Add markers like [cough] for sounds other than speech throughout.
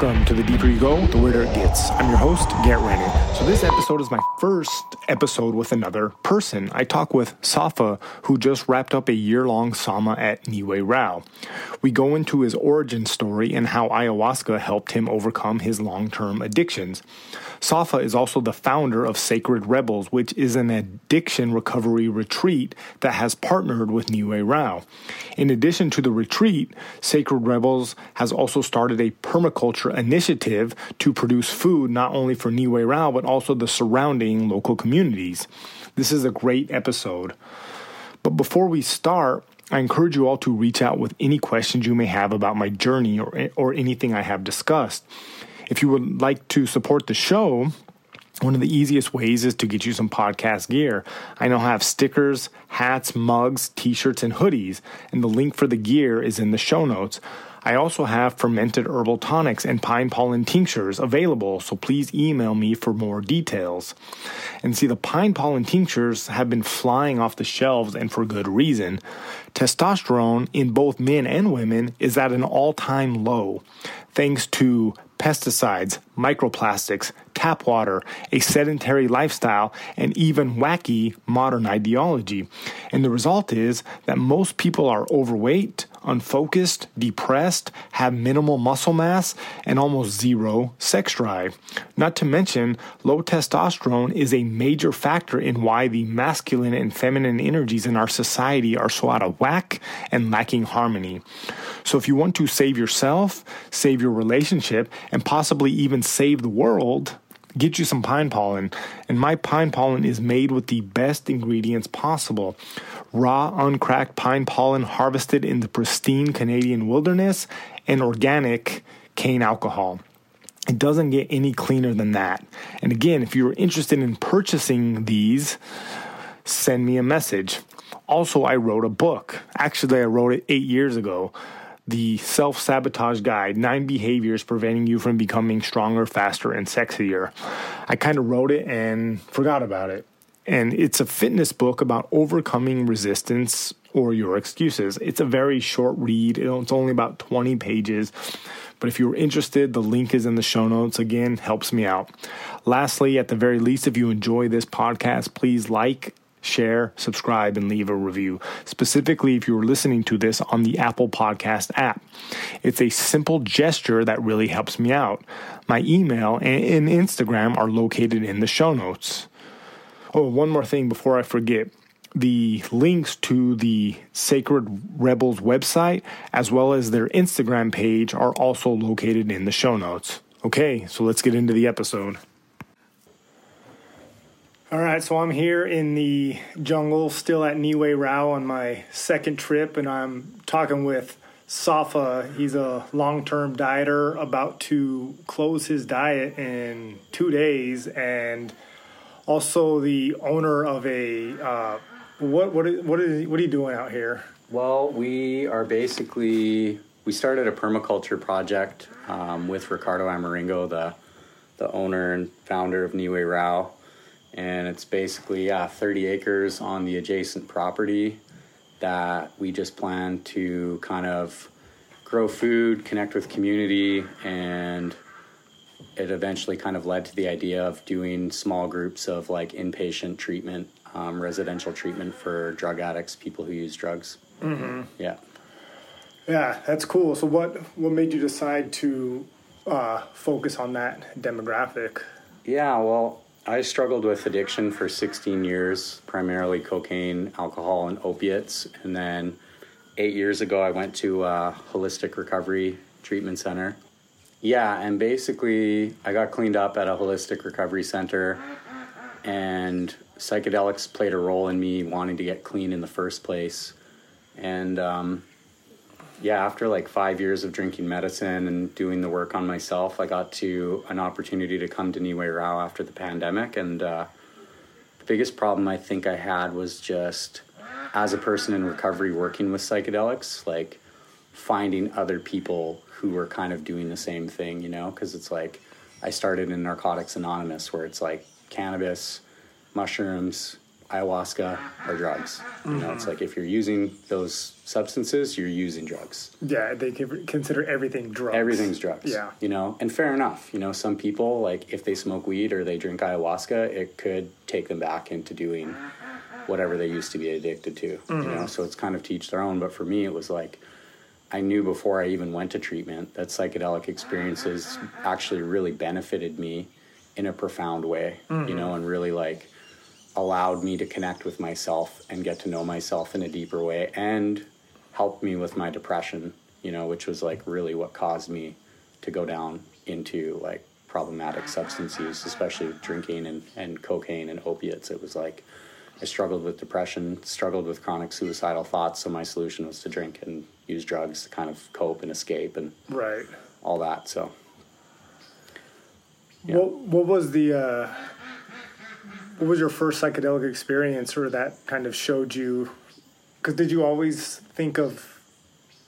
Welcome to the Deeper You Go, the weirder it gets. I'm your host, Garett Renon. So this episode is my first episode with another person. I talk with Sapha, who just wrapped up a year-long Sama at Nihue Rao. We go into his origin story and how ayahuasca helped him overcome his long-term addictions. Sapha is also the founder of Sacred Rebels, which is an addiction recovery retreat that has partnered with Nihue Rao. In addition to the retreat, Sacred Rebels has also started a permaculture initiative to produce food not only for Nihue Rao but also the surrounding local communities. This is a great episode. But before we start, I encourage you all to reach out with any questions you may have about my journey or, or anything I have discussed. If you would like to support the show, one of the easiest ways is to get you some podcast gear. I now have stickers, hats, mugs, t shirts, and hoodies, and the link for the gear is in the show notes. I also have fermented herbal tonics and pine pollen tinctures available, so please email me for more details. And see, the pine pollen tinctures have been flying off the shelves and for good reason. Testosterone in both men and women is at an all time low, thanks to pesticides, microplastics, tap water, a sedentary lifestyle, and even wacky modern ideology. And the result is that most people are overweight, unfocused, depressed, have minimal muscle mass, and almost zero sex drive. Not to mention, low testosterone is a major factor in why the masculine and feminine energies in our society are so out of whack and lacking harmony. So, if you want to save yourself, save your relationship, and possibly even save the world, get you some pine pollen. And my pine pollen is made with the best ingredients possible raw, uncracked pine pollen harvested in the pristine Canadian wilderness and organic cane alcohol. It doesn't get any cleaner than that. And again, if you're interested in purchasing these, send me a message. Also, I wrote a book. Actually, I wrote it eight years ago the Self Sabotage Guide Nine Behaviors Preventing You from Becoming Stronger, Faster, and Sexier. I kind of wrote it and forgot about it. And it's a fitness book about overcoming resistance or your excuses. It's a very short read, it's only about 20 pages. But if you're interested, the link is in the show notes. Again, helps me out. Lastly, at the very least, if you enjoy this podcast, please like, share, subscribe, and leave a review. Specifically, if you're listening to this on the Apple Podcast app, it's a simple gesture that really helps me out. My email and Instagram are located in the show notes. Oh, one more thing before I forget. The links to the Sacred Rebels website as well as their Instagram page are also located in the show notes. Okay, so let's get into the episode. All right, so I'm here in the jungle, still at Nihue Rao on my second trip, and I'm talking with Sapha. He's a long term dieter about to close his diet in two days, and also the owner of a. Uh, what what is, what is what are you doing out here? Well, we are basically we started a permaculture project um, with Ricardo Amaringo, the the owner and founder of Nihue Rao and it's basically yeah 30 acres on the adjacent property that we just plan to kind of grow food connect with community and it eventually kind of led to the idea of doing small groups of like inpatient treatment um, residential treatment for drug addicts people who use drugs. Mm-hmm. yeah. Yeah that's cool. So what what made you decide to uh, focus on that demographic? Yeah well I struggled with addiction for 16 years, primarily cocaine, alcohol, and opiates. And then eight years ago, I went to a holistic recovery treatment center. Yeah, and basically, I got cleaned up at a holistic recovery center, and psychedelics played a role in me wanting to get clean in the first place. And um, yeah, after like five years of drinking medicine and doing the work on myself, I got to an opportunity to come to Nihue Rao after the pandemic. And uh, the biggest problem I think I had was just as a person in recovery working with psychedelics, like finding other people who were kind of doing the same thing, you know? Because it's like I started in Narcotics Anonymous, where it's like cannabis, mushrooms, ayahuasca or drugs. You know, it's like if you're using those substances, you're using drugs. Yeah, they consider everything drugs. Everything's drugs. Yeah. You know, and fair enough. You know, some people, like, if they smoke weed or they drink ayahuasca, it could take them back into doing whatever they used to be addicted to. You Mm-hmm. know, so it's kind of teach their own. But for me, it was like, I knew before I even went to treatment that psychedelic experiences actually really benefited me in a profound way, Mm-hmm. you know, and really like allowed me to connect with myself and get to know myself in a deeper way and helped me with my depression, you know, which was like really what caused me to go down into like problematic substance use, especially with drinking and, and cocaine and opiates. It was like I struggled with depression, struggled with chronic suicidal thoughts, so my solution was to drink and use drugs to kind of cope and escape and Right. all that. So Yeah. What What was the uh, What was your first psychedelic experience, or that kind of showed you? Because did you always think of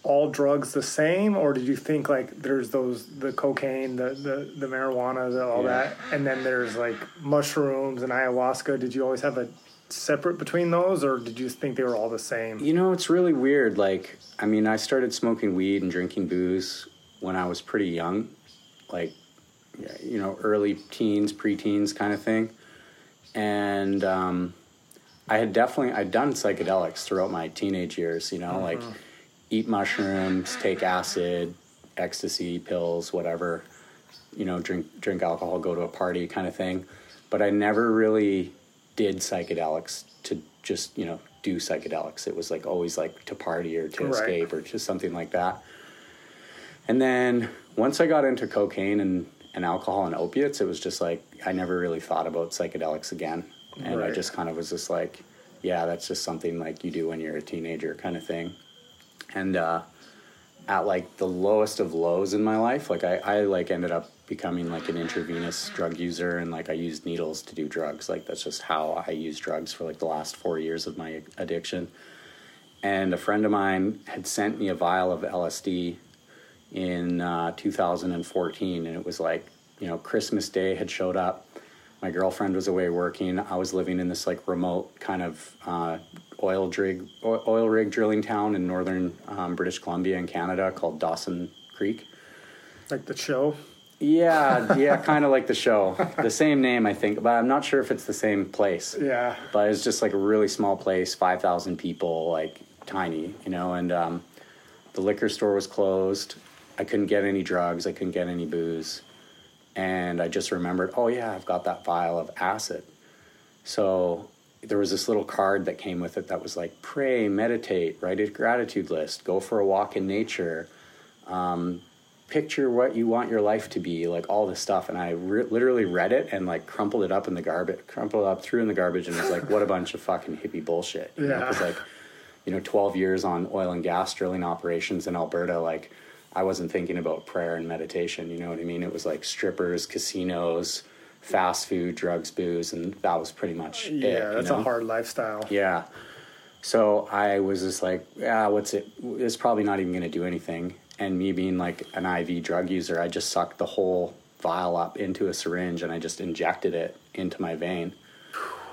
all drugs the same, or did you think like there's those the cocaine, the the, the marijuana, the, all Yeah. that, and then there's like mushrooms and ayahuasca? Did you always have a separate between those, or did you think they were all the same? You know, it's really weird. Like, I mean, I started smoking weed and drinking booze when I was pretty young, like, you know, early teens, preteens kind of thing. And um, I had definitely, I'd done psychedelics throughout my teenage years, you know, like eat mushrooms, take acid, ecstasy, pills, whatever, you know, drink, drink alcohol, go to a party kind of thing. But I never really did psychedelics to just, you know, do psychedelics. It was like always like to party or to Right. escape or just something like that. And then once I got into cocaine and, and alcohol and opiates, it was just like I never really thought about psychedelics again. And I just kind of was just like, yeah, that's just something like you do when you're a teenager kind of thing. And uh, at like the lowest of lows in my life, like I, I like ended up becoming like an intravenous drug user and like I used needles to do drugs. Like that's just how I used drugs for like the last four years of my addiction. And a friend of mine had sent me a vial of LSD in uh, 2014, and it was like you know Christmas Day had showed up. My girlfriend was away working. I was living in this like remote kind of uh, oil rig oil rig drilling town in northern um, British Columbia in Canada called Dawson Creek. Like the show? Yeah, [laughs] yeah, kind of like the show. The same name, I think, but I'm not sure if it's the same place Yeah. but it's just like a really small place, five thousand people, like tiny, you know. And um, the liquor store was closed. I couldn't get any drugs. I couldn't get any booze, and I just remembered, oh yeah, I've got that vial of acid. So there was this little card that came with it that was like pray, meditate, write a gratitude list, go for a walk in nature. Um, picture what you want your life to be, like all this stuff. And I re- literally read it and like crumpled it up in the garbage, crumpled it up, threw in the garbage, and was like, what a [laughs] bunch of fucking hippie bullshit. You know, Yeah. like, you know, 12 years on oil and gas drilling operations in Alberta, like, I wasn't thinking about prayer and meditation. You know what I mean? It was like strippers, casinos, fast food, drugs, booze, and that was pretty much uh, it. Yeah, you that's know? a hard lifestyle. Yeah. So I was just like, yeah, what's it? It's probably not even going to do anything. And me being like an IV drug user, I just sucked the whole vial up into a syringe and I just injected it into my vein,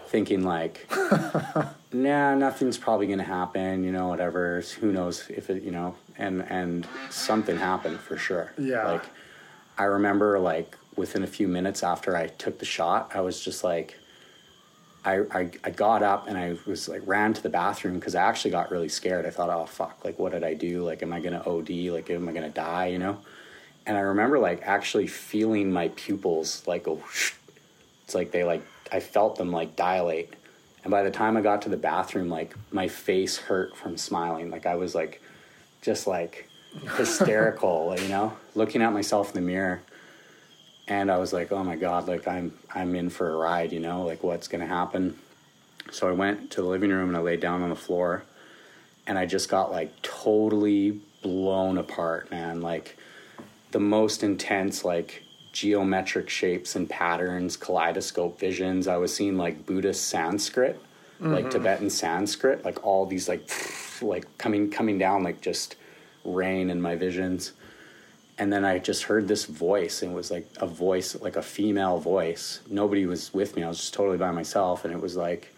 thinking like, [laughs] nah, nothing's probably going to happen. You know, whatever. Who knows if it, you know? And and something happened for sure. Yeah. Like I remember like within a few minutes after I took the shot, I was just like. I, I, I got up and I was like ran to the bathroom because I actually got really scared. I thought, oh fuck, like what did I do? Like, am I gonna OD? Like, am I gonna die? You know? And I remember like actually feeling my pupils like go. Whoosh. It's like they like I felt them like dilate. And by the time I got to the bathroom, like my face hurt from smiling. Like I was like just like [laughs] hysterical, you know, looking at myself in the mirror and I was like, "Oh my god, like I'm I'm in for a ride, you know, like what's going to happen?" So I went to the living room and I laid down on the floor and I just got like totally blown apart, man, like the most intense like geometric shapes and patterns, kaleidoscope visions. I was seeing like Buddhist Sanskrit, like mm-hmm. Tibetan Sanskrit, like all these like [sniffs] like coming coming down like just rain in my visions and then I just heard this voice, and it was like a voice, like a female voice. Nobody was with me. I was just totally by myself, and it was like,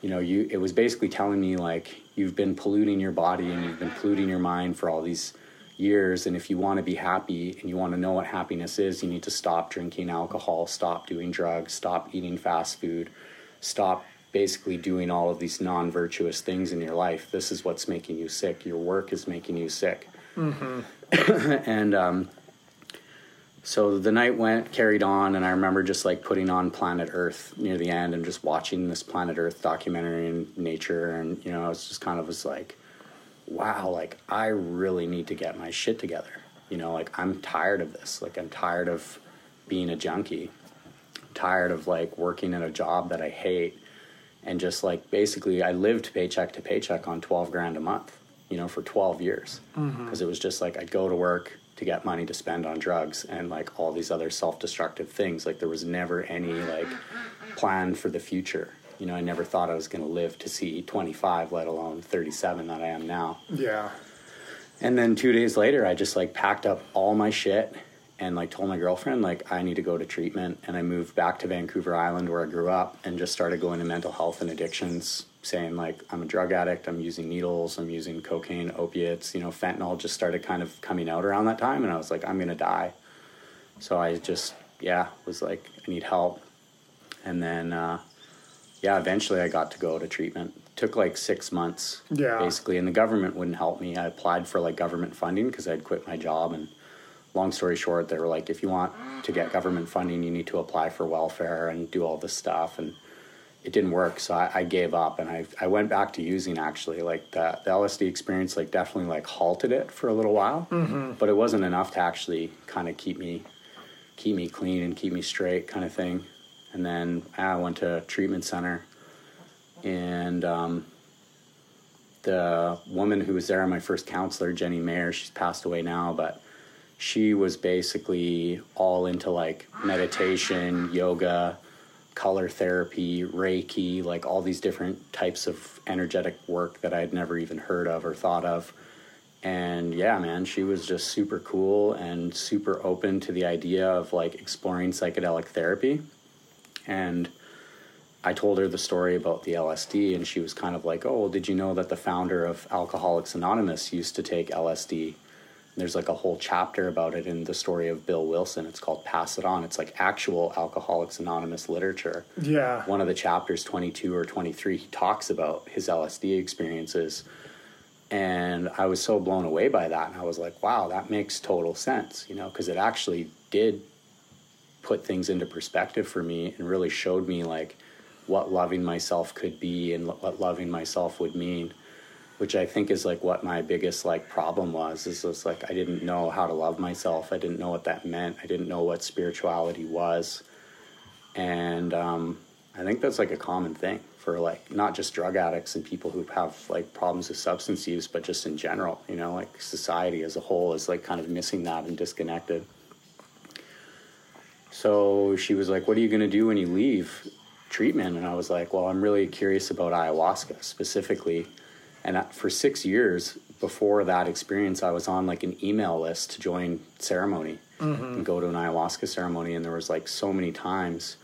you know, you it was basically telling me like you've been polluting your body and you've been polluting your mind for all these years and if you want to be happy and you want to know what happiness is, you need to stop drinking alcohol, stop doing drugs, stop eating fast food, stop basically doing all of these non-virtuous things in your life. This is what's making you sick. Your work is making you sick. [laughs] and um, so the night went carried on and i remember just like putting on planet earth near the end and just watching this planet earth documentary in nature and you know i was just kind of was like wow like i really need to get my shit together you know like i'm tired of this like i'm tired of being a junkie I'm tired of like working in a job that i hate and just like basically i lived paycheck to paycheck on 12 grand a month you know for 12 years. Mm-hmm. Because it was just like i'd go to work to get money to spend on drugs and like all these other self-destructive things. Like there was never any like plan for the future. You know i never thought i was going to live to see 25 let alone 37 that i am now. Yeah. and then two days later, I just like packed up all my shit and like told my girlfriend like I need to go to treatment. And I moved back to Vancouver Island where I grew up and just started going to mental health and addictions, saying like I'm a drug addict. I'm using needles. I'm using cocaine, opiates. You know, fentanyl just started kind of coming out around that time, and I was like I'm gonna die. So I just yeah was like I need help. And then uh, yeah, eventually I got to go to treatment. Took like six months, Yeah. basically, and the government wouldn't help me. I applied for like government funding because I'd quit my job. And long story short, they were like, if you want to get government funding, you need to apply for welfare and do all this stuff. And it didn't work, so I, I gave up. And I I went back to using actually like the, the LSD experience like definitely like halted it for a little while, but it wasn't enough to actually kind of keep me keep me clean and keep me straight kind of thing. And then I went to a treatment center, and um, the woman who was there, my first counselor, Jenny Mayer, she's passed away now, but she was basically all into like meditation, yoga, color therapy, Reiki, like all these different types of energetic work that I had never even heard of or thought of. And yeah, man, she was just super cool and super open to the idea of like exploring psychedelic therapy. And I told her the story about the LSD, and she was kind of like, "Oh, did you know that the founder of Alcoholics Anonymous used to take LSD?" There's like a whole chapter about it in the story of Bill Wilson. It's called Pass It On. It's like actual Alcoholics Anonymous literature. Yeah. One of the chapters, 22 or 23, he talks about his LSD experiences. And I was so blown away by that. And I was like, wow, that makes total sense, you know, because it actually did put things into perspective for me and really showed me like what loving myself could be and what loving myself would mean which i think is like what my biggest like problem was is just like i didn't know how to love myself i didn't know what that meant i didn't know what spirituality was and um, i think that's like a common thing for like not just drug addicts and people who have like problems with substance use but just in general you know like society as a whole is like kind of missing that and disconnected so she was like, What are you going to do when you leave treatment? And I was like, Well, I'm really curious about ayahuasca specifically. And I- for six years before that experience, I was on like an email list to join ceremony and go to an ayahuasca ceremony. And there was like so many times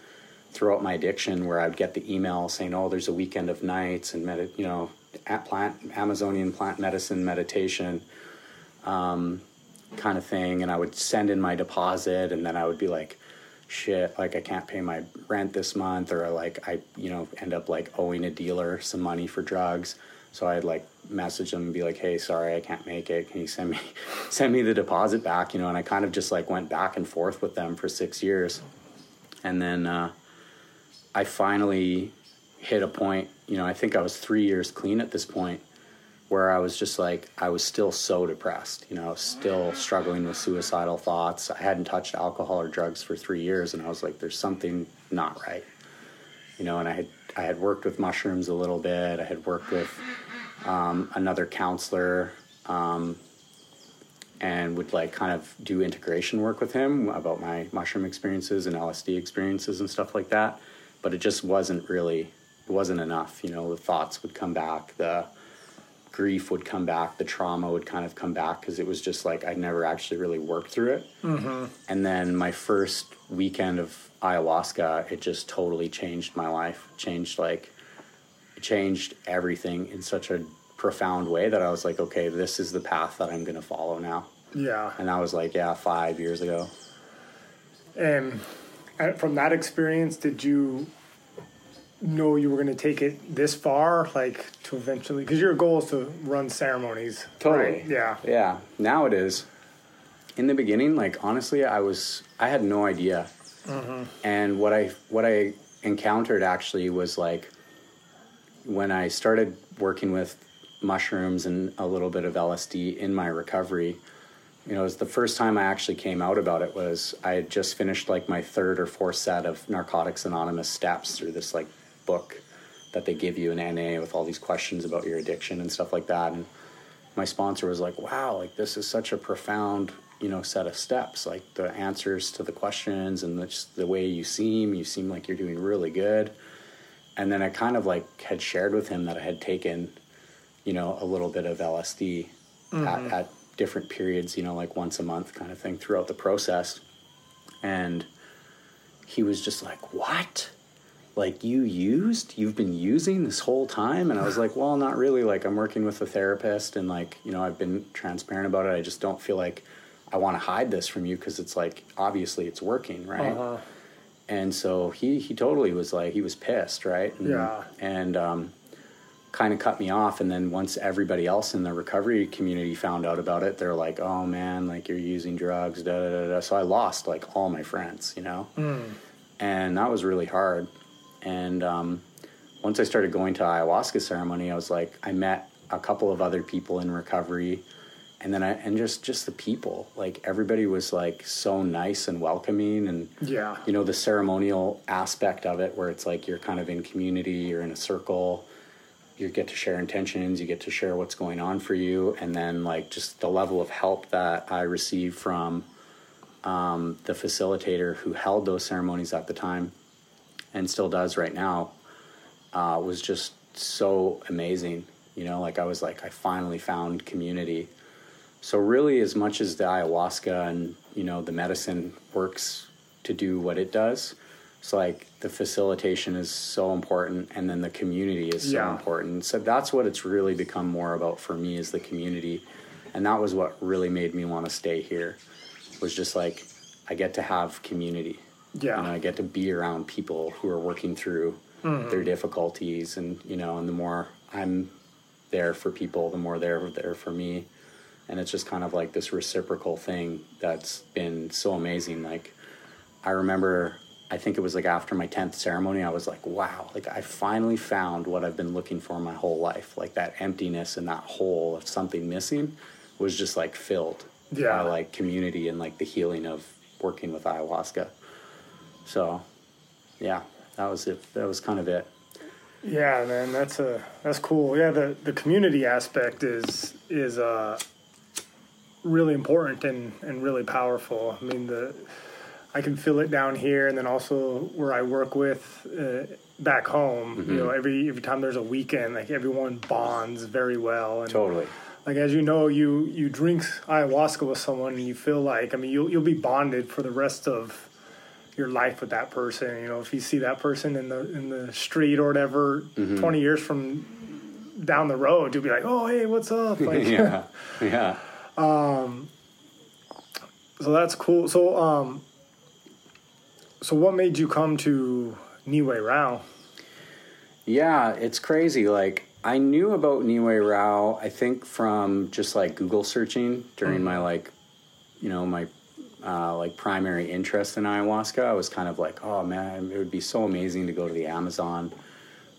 throughout my addiction where I'd get the email saying, "Oh, there's a weekend of nights and med- you know, at plant Amazonian plant medicine meditation." um, kind of thing and i would send in my deposit and then i would be like shit like i can't pay my rent this month or like i you know end up like owing a dealer some money for drugs so i'd like message them and be like hey sorry i can't make it can you send me [laughs] send me the deposit back you know and i kind of just like went back and forth with them for six years and then uh, i finally hit a point you know i think i was three years clean at this point where I was just like, I was still so depressed, you know, still struggling with suicidal thoughts. I hadn't touched alcohol or drugs for three years, and I was like, there's something not right, you know. And I had I had worked with mushrooms a little bit. I had worked with um, another counselor, um, and would like kind of do integration work with him about my mushroom experiences and LSD experiences and stuff like that. But it just wasn't really, it wasn't enough. You know, the thoughts would come back, the grief would come back, the trauma would kind of come back because it was just like I'd never actually really worked through it. Mm-hmm. And then my first weekend of ayahuasca, it just totally changed my life. Changed like changed everything in such a profound way that I was like, okay, this is the path that I'm going to follow now. Yeah. And I was like, yeah, five years ago. And uh, from that experience, did you know you were going to take it this far, like to eventually? Because your goal is to run ceremonies. Totally. Right? Yeah. Yeah. Now it is. In the beginning, like honestly, I was I had no idea. Mm-hmm. And what I what I encountered actually was like when I started working with mushrooms and a little bit of LSD in my recovery. You know, it was the first time I actually came out about it was I had just finished like my third or fourth set of Narcotics Anonymous steps through this like book that they give you in NA with all these questions about your addiction and stuff like that. And my sponsor was like, "Wow, like this is such a profound, you know, set of steps. Like the answers to the questions and the, just the way you seem, you seem like you're doing really good." And then I kind of like had shared with him that I had taken, you know, a little bit of LSD at, mm-hmm. at different periods, you know, like once a month kind of thing throughout the process. And he was just like, "What?" Like you used you've been using this whole time? And i was like well not really. Like i'm working with a therapist and like you know i've been transparent about it. I just don't feel like i want to hide this from you because it's like obviously it's working right? Uh-huh. and so he he totally was like he was pissed right? And, Yeah. and um kind of cut me off. And then once everybody else in the recovery community found out about it they're like oh man like you're using drugs da da da, da. so i lost like all my friends you know? And that was really hard and um, once I started going to ayahuasca ceremony, I was like, I met a couple of other people in recovery, and then I and just just the people, like everybody was like so nice and welcoming, and Yeah. you know the ceremonial aspect of it, where it's like you're kind of in community, you're in a circle, you get to share intentions, you get to share what's going on for you, and then like just the level of help that I received from um, the facilitator who held those ceremonies at the time and still does right now uh, was just so amazing. You know, like I was like, I finally found community. So really, as much as the ayahuasca and you know the medicine works to do what it does, it's like the facilitation is so important, and then the community is so Yeah. important. So that's what it's really become more about for me is the community, and that was what really made me want to stay here. Was just like I get to have community. Yeah. And I get to be around people who are working through mm-hmm. their difficulties, and you know, and the more I'm there for people, the more they're there for me, and it's just kind of like this reciprocal thing that's been so amazing. Like, I remember, I think it was like after my tenth ceremony, I was like, wow, like I finally found what I've been looking for my whole life. Like that emptiness and that hole of something missing was just like filled Yeah. by like community and like the healing of working with ayahuasca. So, yeah, that was it. That was kind of it. Yeah, man, that's a that's cool. Yeah, the the community aspect is is uh really important and and really powerful. I mean, the I can feel it down here, and then also where I work with uh, back home. You know, every every time there's a weekend, like everyone bonds very well. And Totally. like as you know, you you drink ayahuasca with someone, and you feel like I mean, you'll you'll be bonded for the rest of your life with that person. You know, if you see that person in the in the street or whatever, mm-hmm. twenty years from down the road, you'll be like, "Oh, hey, what's up?" [laughs] Like, yeah. Yeah. Um, so that's cool. So, um, so what made you come to Nihue Rao? Yeah, it's crazy. Like I knew about Nihue Rao, I think from just like Google searching during mm-hmm. my like, you know, my uh, like primary interest in ayahuasca. I was kind of like, oh man, it would be so amazing to go to the Amazon,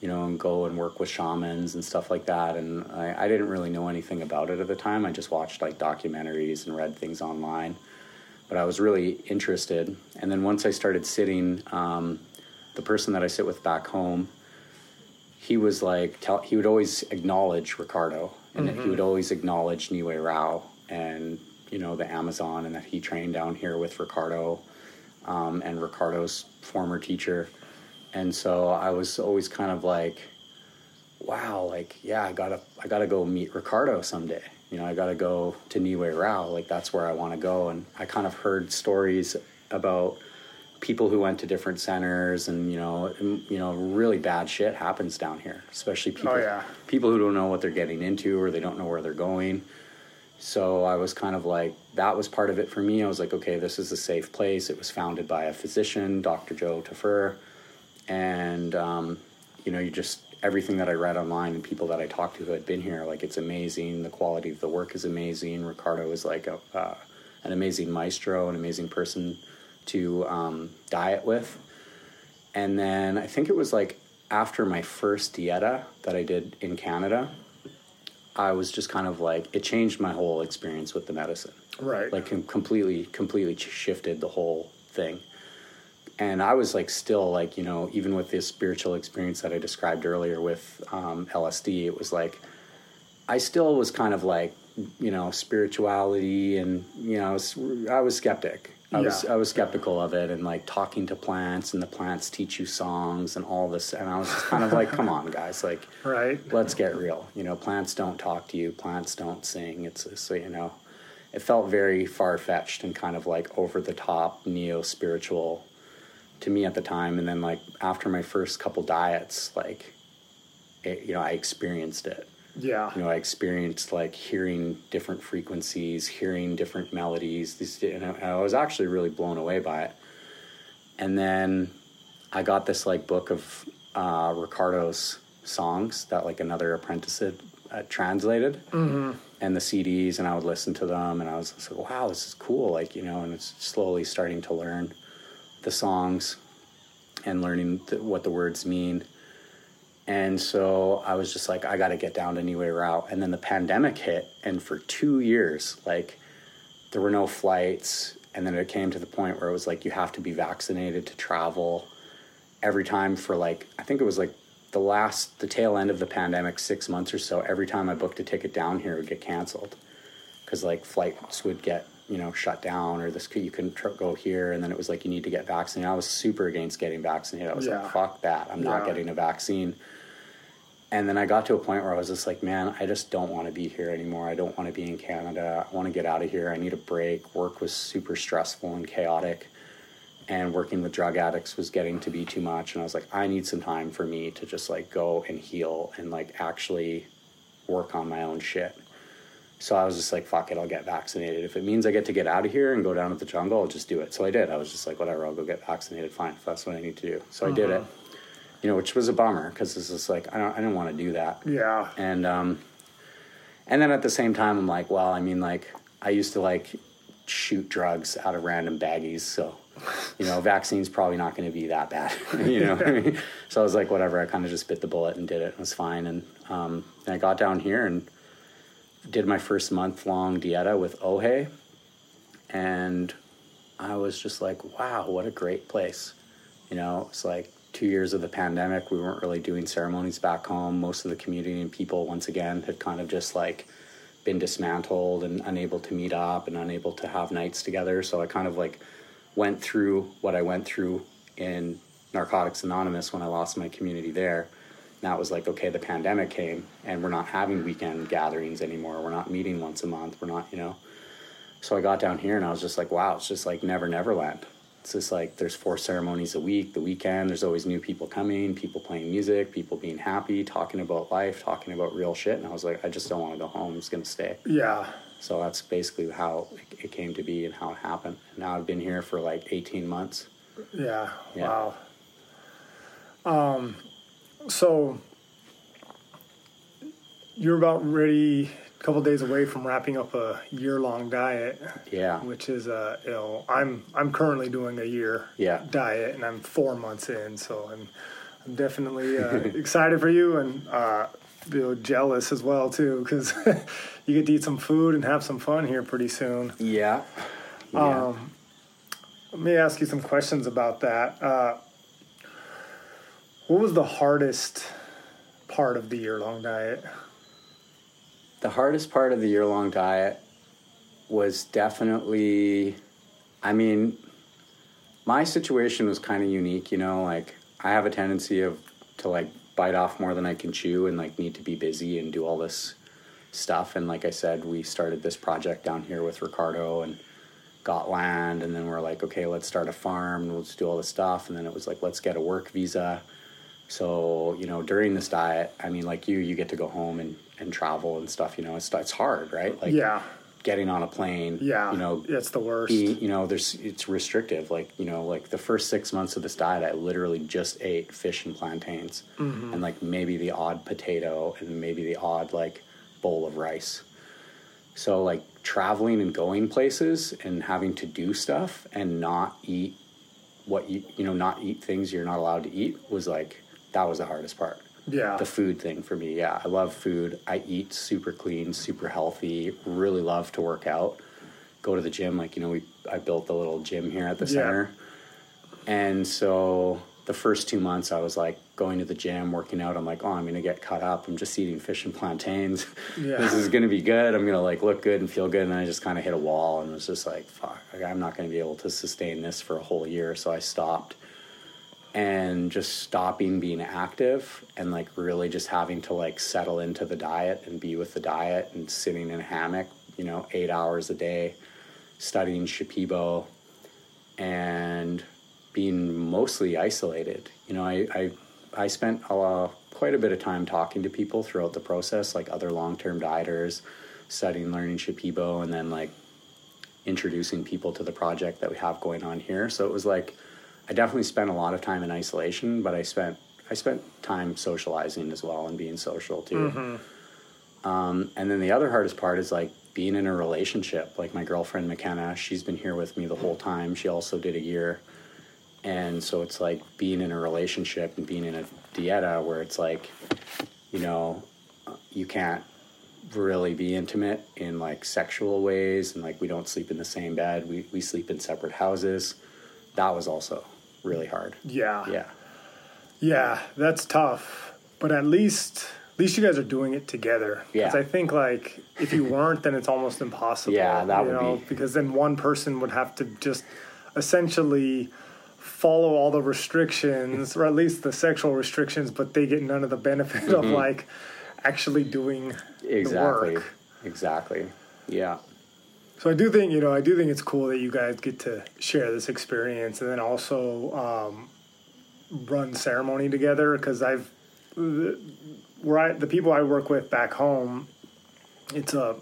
you know, and go and work with shamans and stuff like that. And I, I didn't really know anything about it at the time. I just watched like documentaries and read things online. But I was really interested. And then once I started sitting, um, the person that I sit with back home, he was like tell, he would always acknowledge Ricardo and he would always acknowledge Nihue Rao and you know the Amazon and that he trained down here with Ricardo um, and Ricardo's former teacher and so I was always kind of like wow like yeah I gotta I gotta go meet Ricardo someday you know I gotta go to Nihue Rao like that's where I want to go and I kind of heard stories about people who went to different centers, and you know, you know, really bad shit happens down here, especially people Oh, yeah. people who don't know what they're getting into or they don't know where they're going. So I was kind of like, that was part of it for me. I was like, okay, this is a safe place. It was founded by a physician, Dr. Joe Tafur. And, um, you know, you just, everything that I read online and people that I talked to who had been here, like, it's amazing. The quality of the work is amazing. Ricardo is like a, uh, an amazing maestro, an amazing person to um, diet with. And then I think it was like after my first dieta that I did in Canada, I was just kind of like it changed my whole experience with the medicine. Right. Like com- completely, completely shifted the whole thing. And I was like still like you know even with this spiritual experience that I described earlier with um, LSD, it was like I still was kind of like you know spirituality and you know I was, I was skeptic. I was I was skeptical of it and like talking to plants and the plants teach you songs and all this and I was just kind of like come on guys like [laughs] right. let's get real. You know, plants don't talk to you, plants don't sing. It's so you know, it felt very far fetched and kind of like over the top, neo spiritual to me at the time. And then like after my first couple diets, like, it, you know, I experienced it. Yeah. You know, I experienced like hearing different frequencies, hearing different melodies. These, and I, I was actually really blown away by it. And then I got this like book of uh, Ricardo's songs that like another apprentice had uh, translated, mm-hmm. and the CDs, and I would listen to them, and I was just like, wow, this is cool. Like you know, and it's slowly starting to learn the songs and learning th- what the words mean. And so I was just like, I got to get down to Nihue Rao. And then the pandemic hit, and for two years, like, there were no flights. And then it came to the point where it was like, you have to be vaccinated to travel every time for like, I think it was like the last, the tail end of the pandemic, six months or so. Every time I booked a ticket down here, it would get canceled because like flights would get you know shut down or this you couldn't tr- go here and then it was like you need to get vaccinated i was super against getting vaccinated i was Yeah. like fuck that i'm not Yeah. getting a vaccine and then i got to a point where i was just like man i just don't want to be here anymore i don't want to be in canada i want to get out of here i need a break work was super stressful and chaotic and working with drug addicts was getting to be too much and i was like i need some time for me to just like go and heal and like actually work on my own shit so I was just like, fuck it, I'll get vaccinated. If it means I get to get out of here and go down to the jungle, I'll just do it. So I did. I was just like, whatever, I'll go get vaccinated. Fine, if that's what I need to do. So I did mm-hmm. it. You know, which was a bummer because it's just like I don't, I didn't want to do that. Yeah. And um, and then at the same time, I'm like, well, I mean, like I used to like shoot drugs out of random baggies, so you know, vaccine's probably not going to be that bad. [laughs] you know, what I mean? so I was like, whatever. I kind of just bit the bullet and did it. It was fine. And um, and I got down here and did my first month long dieta with Ohe, and I was just like, wow, what a great place. You know, it's like two years of the pandemic. We weren't really doing ceremonies back home. Most of the community and people, once again, had kind of just like been dismantled and unable to meet up and unable to have nights together. So I kind of like went through what I went through in Narcotics Anonymous when I lost my community there. And that was like, okay, the pandemic came and we're not having weekend gatherings anymore. We're not meeting once a month. We're not, you know. So I got down here and I was just like, wow, it's just like never, never land. It's just like there's four ceremonies a week, the weekend, there's always new people coming, people playing music, people being happy, talking about life, talking about real shit. And I was like, I just don't want to go home. I'm just going to stay. Yeah. So that's basically how it- came to be and how it happened. Now I've been here for like 18 months. Yeah. Yeah. Wow. Um, so you're about ready, couple days away from wrapping up a year-long diet, Yeah. which is a, uh, ill. I'm I'm currently doing a year Yeah. diet, and I'm four months in, so I'm I'm definitely uh, [laughs] excited for you and uh, feel jealous as well too, because [laughs] you get to eat some food and have some fun here pretty soon. Yeah. Yeah. Um, let me ask you some questions about that. Uh, what was the hardest part of the year long diet? The hardest part of the year long diet was definitely I mean my situation was kind of unique, you know, like I have a tendency of to like bite off more than I can chew and like need to be busy and do all this stuff and like I said we started this project down here with Ricardo and got land, and then we're like, okay, let's start a farm, and let's do all this stuff, and then it was like, let's get a work visa. So you know, during this diet, I mean, like you, you get to go home and and travel and stuff. You know, it's it's hard, right? Like Yeah. getting on a plane. Yeah. you know, it's the worst. eat, you know, there's it's restrictive. Like you know, like the first six months of this diet, I literally just ate fish and plantains, mm-hmm. and like maybe the odd potato and maybe the odd like bowl of rice. So like traveling and going places and having to do stuff and not eat what you you know not eat things you're not allowed to eat was like that was the hardest part Yeah. the food thing for me. Yeah, I love food. I eat super clean, super healthy. Really love to work out. Go to the gym. Like you know, we I built the little gym here at the Yeah. center, and so the first two months I was like going to the gym, working out. I'm like, oh, I'm gonna get cut up. I'm just eating fish and plantains. [laughs] Yeah. this is gonna be good. I'm gonna like look good and feel good. And then I just kind of hit a wall and was just like, fuck, like, I'm not gonna be able to sustain this for a whole year. So I stopped and just stopping being active and like really just having to like settle into the diet and be with the diet and sitting in a hammock, you know, eight hours a day, studying Shipibo and being mostly isolated. You know, I, I, I spent uh, quite a bit of time talking to people throughout the process, like other long term dieters, studying, learning Shipibo, and then like introducing people to the project that we have going on here. So it was like I definitely spent a lot of time in isolation, but I spent I spent time socializing as well and being social too. Um, and then the other hardest part is like being in a relationship. Like my girlfriend McKenna, she's been here with me the whole time. She also did a year. And so it's like being in a relationship and being in a dieta where it's like, you know, you can't really be intimate in like sexual ways and like we don't sleep in the same bed. We we sleep in separate houses. That was also really hard. yeah. Yeah. Yeah, that's tough. But at least at least you guys are doing it together. Yeah. I think like if you weren't, then it's almost impossible. Yeah, that you would know, be- because then one person would have to just essentially follow all the restrictions, or at least the sexual restrictions, but they get none of the benefit of like actually doing Mm-hmm. Exactly. the work. Exactly. Yeah. So I do think you know I do think it's cool that you guys get to share this experience and then also um, run ceremony together because I've the, where I, the people I work with back home, it's a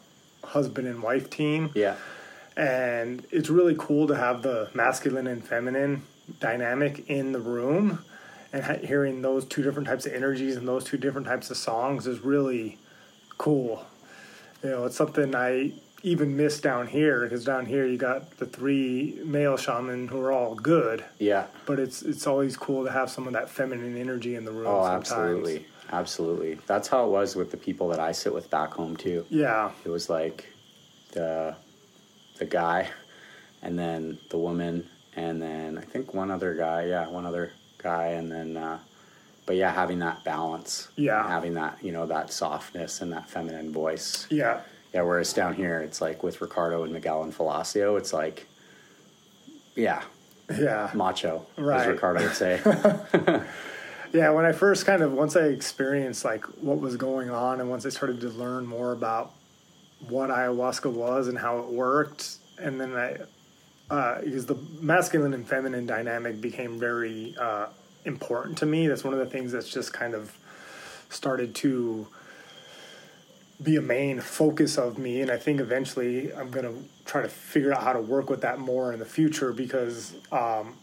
husband and wife team Yeah. and it's really cool to have the masculine and feminine dynamic in the room and ha- hearing those two different types of energies and those two different types of songs is really cool you know it's something i even miss down here because down here you got the three male shaman who are all good Yeah. but it's it's always cool to have some of that feminine energy in the room Oh, sometimes. absolutely. Absolutely. That's how it was with the people that I sit with back home too. yeah It was like the the guy and then the woman and then I think one other guy, yeah, one other guy and then uh but yeah, having that balance. Yeah. Having that, you know, that softness and that feminine voice. yeah Yeah, whereas down here it's like with Ricardo and Miguel and Falacio, it's like yeah, yeah macho, Right. as Ricardo would say. [laughs] Yeah, when I first kind of once I experienced like what was going on, and once I started to learn more about what ayahuasca was and how it worked, and then I uh, because the masculine and feminine dynamic became very uh, important to me. That's one of the things that's just kind of started to be a main focus of me, and I think eventually I'm gonna try to figure out how to work with that more in the future because. Um,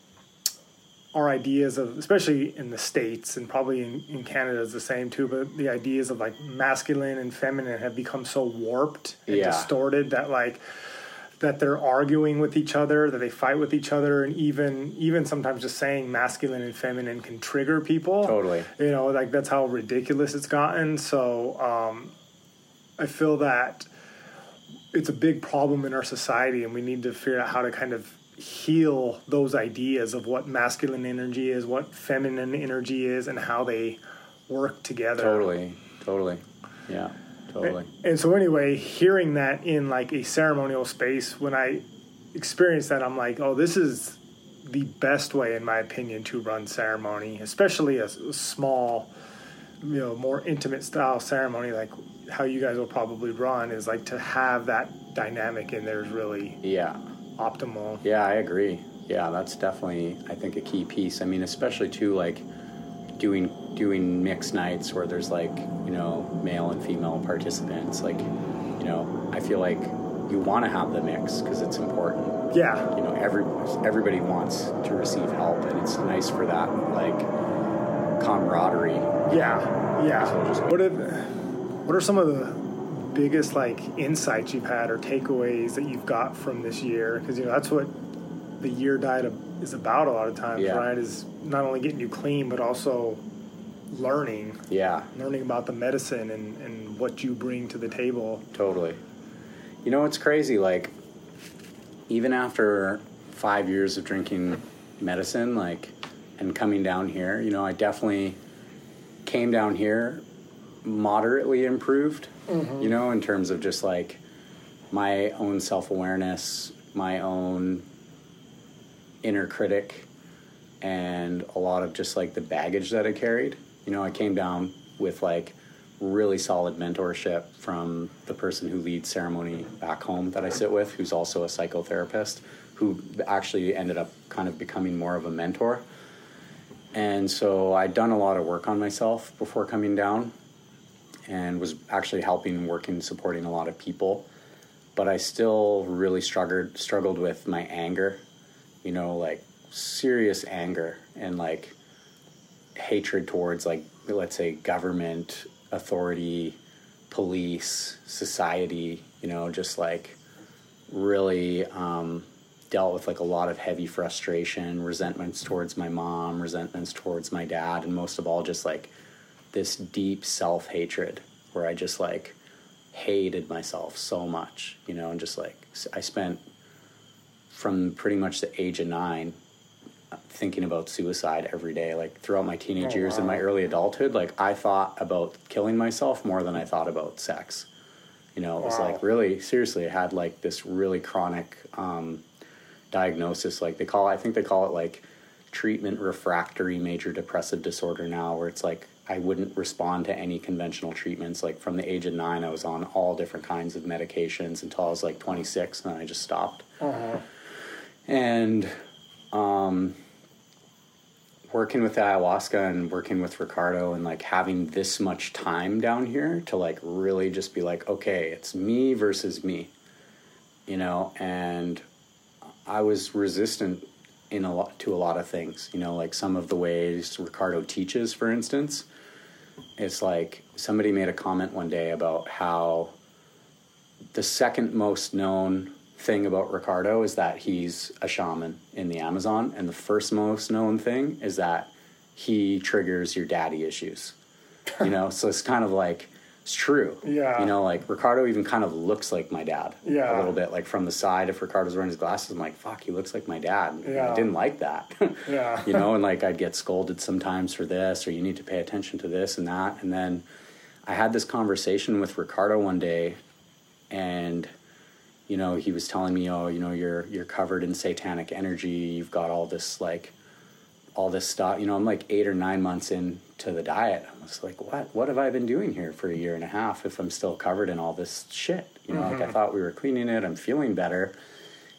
our ideas of especially in the states and probably in, in canada is the same too but the ideas of like masculine and feminine have become so warped and Yeah. distorted that like that they're arguing with each other that they fight with each other and even even sometimes just saying masculine and feminine can trigger people Totally. you know like that's how ridiculous it's gotten so um i feel that it's a big problem in our society and we need to figure out how to kind of heal those ideas of what masculine energy is what feminine energy is and how they work together totally. Totally. Yeah. Totally. and so anyway hearing that in like a ceremonial space when i experience that i'm like oh this is the best way in my opinion to run ceremony especially a small you know more intimate style ceremony like how you guys will probably run is like to have that dynamic in there is really Yeah. optimal. Yeah, I agree. Yeah, that's definitely I think a key piece. I mean, especially too like doing doing mixed nights where there's like you know male and female participants. Like, you know, I feel like you want to have the mix because it's important. Yeah. You know, every everybody wants to receive help, and it's nice for that like camaraderie. Yeah, yeah. So just- what have, what are some of the biggest like insights you've had or takeaways that you've got from this year? Because you know that's what the year diet is about a lot of times, Yeah. right? Is not only getting you clean but also learning, Yeah, learning about the medicine and and what you bring to the table. Totally. You know, it's crazy. Like, even after five years of drinking medicine, like, and coming down here, you know, I definitely came down here moderately improved, mm-hmm. you know, in terms of just like my own self awareness, my own inner critic, and a lot of just like the baggage that I carried. You know, I came down with like really solid mentorship from the person who leads ceremony back home that I sit with, who's also a psychotherapist, who actually ended up kind of becoming more of a mentor. And so I'd done a lot of work on myself before coming down and was actually helping, and working, supporting a lot of people. But I still really struggled struggled with my anger, you know, like serious anger and like hatred towards like let's say government, authority, police, society, you know, just like really um, dealt with like a lot of heavy frustration, resentments towards my mom, resentments towards my dad, and most of all, just like this deep self hatred where I just like hated myself so much, you know, and just like I spent from pretty much the age of nine uh, thinking about suicide every day like throughout my teenage Oh, years and my early adulthood like i thought about killing myself more than i thought about sex you know it was Wow. like really seriously i had like this really chronic um, diagnosis like they call i think they call it like treatment refractory major depressive disorder now where it's like i wouldn't respond to any conventional treatments. Like from the age of nine i was on all different kinds of medications until i was like 26 and then i just stopped. And um, working with ayahuasca and working with Ricardo and like having this much time down here to like really just be like, okay, it's me versus me, you know, and I was resistant in a lot to a lot of things, you know, like some of the ways Ricardo teaches, for instance. It's like somebody made a comment one day about how the second most known thing about Ricardo is that he's a shaman in the Amazon, and the first most known thing is that he triggers your daddy issues. You know, so it's kind of like it's true. Yeah. You know, like Ricardo even kind of looks like my dad. Yeah. A little bit, like from the side. If Ricardo's wearing his glasses, I'm like, fuck, he looks like my dad. Yeah. I didn't like that. [laughs] Yeah. you know, and like I'd get scolded sometimes for this, or you need to pay attention to this and that. And then I had this conversation with Ricardo one day, and you know, he was telling me, "Oh, you know, you're you're covered in satanic energy. You've got all this like all this stuff." You know, I'm like 8 or 9 months into the diet. I was like, "What? What have I been doing here for a year and a half if I'm still covered in all this shit?" You know, like I mm-hmm. thought we were cleaning it. I'm feeling better.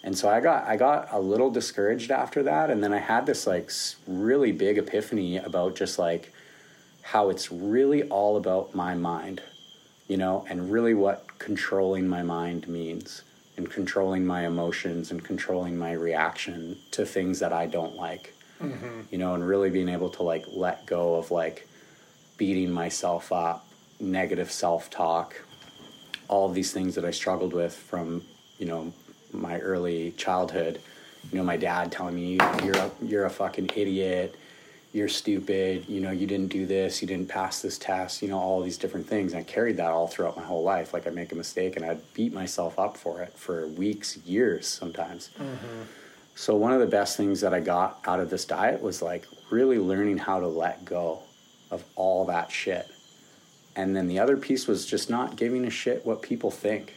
And so I got I got a little discouraged after that and then I had this like really big epiphany about just like how it's really all about my mind, you know, and really what controlling my mind means and controlling my emotions and controlling my reaction to things that I don't like. You know, and really being able to like let go of like beating myself up, negative self-talk, all of these things that I struggled with from, you know, my early childhood. You know, my dad telling me you're a, you're a fucking idiot, you're stupid, you know, you didn't do this, you didn't pass this test, you know, all these different things. And I carried that all throughout my whole life. Like I'd make a mistake and I'd beat myself up for it for weeks, years sometimes. Mm-hmm. So one of the best things that I got out of this diet was like really learning how to let go of all that shit. And then the other piece was just not giving a shit what people think.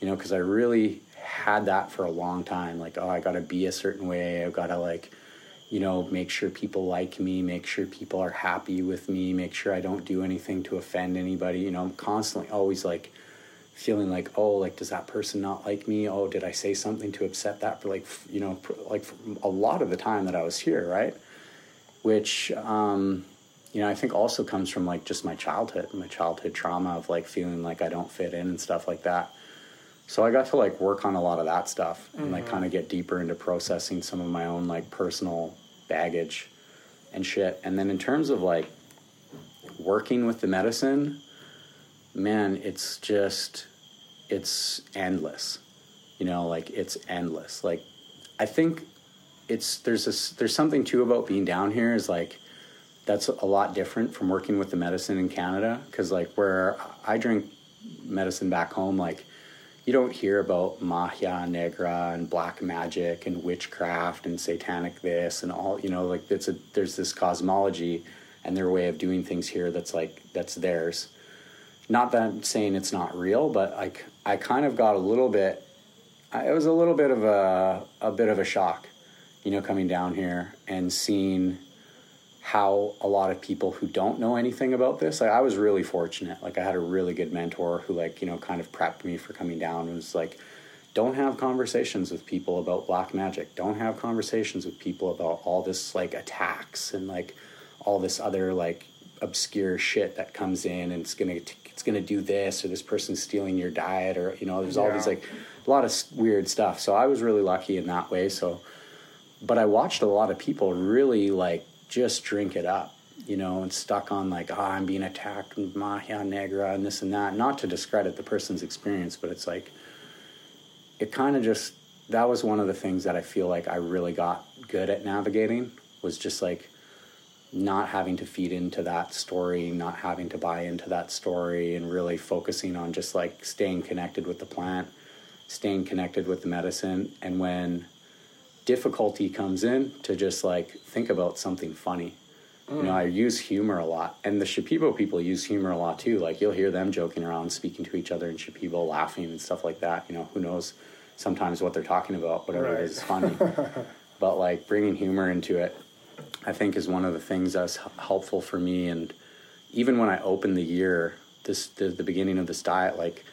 You know, because I really had that for a long time. Like, oh, I got to be a certain way. I've got to like, you know, make sure people like me, make sure people are happy with me, make sure I don't do anything to offend anybody. You know, I'm constantly always like feeling like oh like does that person not like me? Oh did i say something to upset that for like you know like a lot of the time that i was here right? Which um you know i think also comes from like just my childhood my childhood trauma of like feeling like i don't fit in and stuff like that. So i got to like work on a lot of that stuff and like kind of get deeper into processing some of my own like personal baggage and shit. And then in terms of like working with the medicine man, it's just it's endless. You know, like it's endless. Like I think it's there's a there's something too about being down here is like that's a lot different from working with the medicine in Canada because like where I drink medicine back home, like you don't hear about magia negra and black magic and witchcraft and satanic this and all you know like it's a there's this cosmology and their way of doing things here that's like that's theirs not that I'm saying it's not real, but like I kind of got a little bit. It was a little bit of a a bit of a shock, you know, coming down here and seeing how a lot of people who don't know anything about this. Like I was really fortunate. Like I had a really good mentor who like you know kind of prepped me for coming down and was like. Don't have conversations with people about black magic. Don't have conversations with people about all this like attacks and like all this other like obscure shit that comes in and it's gonna it's gonna do this or this person's stealing your diet or you know there's all Yeah. these like a lot of weird stuff. So I was really lucky in that way. So, but I watched a lot of people really like just drink it up, you know, and stuck on like ah I'm being attacked and Magia Negra and this and that. Not to discredit the person's experience, but it's like it kind of just that was one of the things that I feel like I really got good at navigating was just like not having to feed into that story, not having to buy into that story, and really focusing on just like staying connected with the plant, staying connected with the medicine. And when difficulty comes in, to just like think about something funny. You know, mm. I use humor a lot, and the Shipibo people use humor a lot too. Like you'll hear them joking around, speaking to each other in Shipibo, laughing and stuff like that. You know, who knows sometimes what they're talking about, whatever Right. it is, funny. [laughs] but like bringing humor into it, I think is one of the things that's helpful for me. And even when I opened the year, this the, the beginning of this diet, like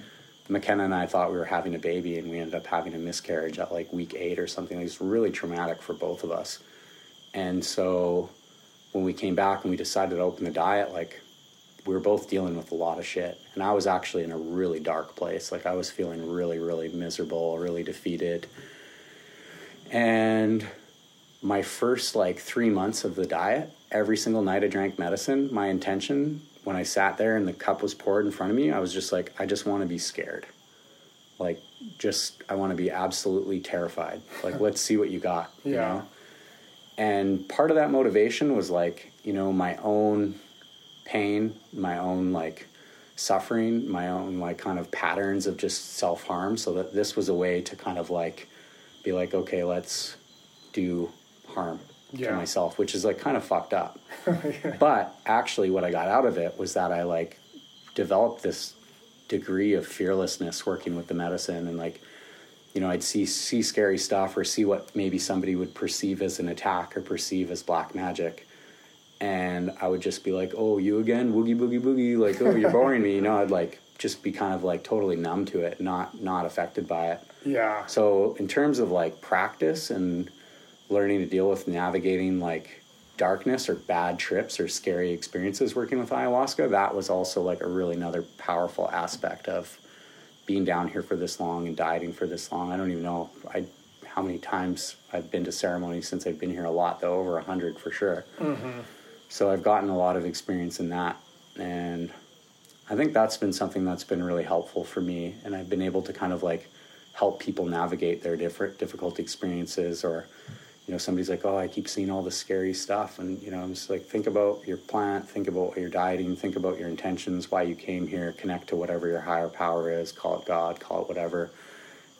McKenna and I thought we were having a baby, and we ended up having a miscarriage at like week eight or something. It was really traumatic for both of us. And so when we came back and we decided to open the diet, like we were both dealing with a lot of shit. And I was actually in a really dark place. Like I was feeling really, really miserable, really defeated. And my first like three months of the diet, every single night I drank medicine, my intention when I sat there and the cup was poured in front of me, I was just like, I just want to be scared. Like, just, I want to be absolutely terrified. Like, let's see what you got. You Yeah. know? And part of that motivation was like, you know, my own pain, my own like suffering, my own like kind of patterns of just self harm. So that this was a way to kind of like be like, okay, let's do harm Yeah. to myself, which is like kind of fucked up. [laughs] But actually, what I got out of it was that I like developed this degree of fearlessness working with the medicine and like you know i'd see see scary stuff or see what maybe somebody would perceive as an attack or perceive as black magic and i would just be like oh you again woogie boogie boogie like oh you're boring me [laughs] you know i'd like just be kind of like totally numb to it not not affected by it Yeah. so in terms of like practice and learning to deal with navigating like darkness or bad trips or scary experiences working with ayahuasca, that was also like a really another powerful aspect of being down here for this long and dieting for this long. I don't even know I how many times I've been to ceremonies since I've been here a lot though, over a hundred for sure. Mm-hmm. So I've gotten a lot of experience in that and I think that's been something that's been really helpful for me, and I've been able to kind of like help people navigate their different difficult experiences. Or, you know, somebody's like, "Oh, I keep seeing all this scary stuff," and you know, I'm just like, think about your plant, think about what you're dieting, think about your intentions, why you came here, connect to whatever your higher power is, call it God, call it whatever,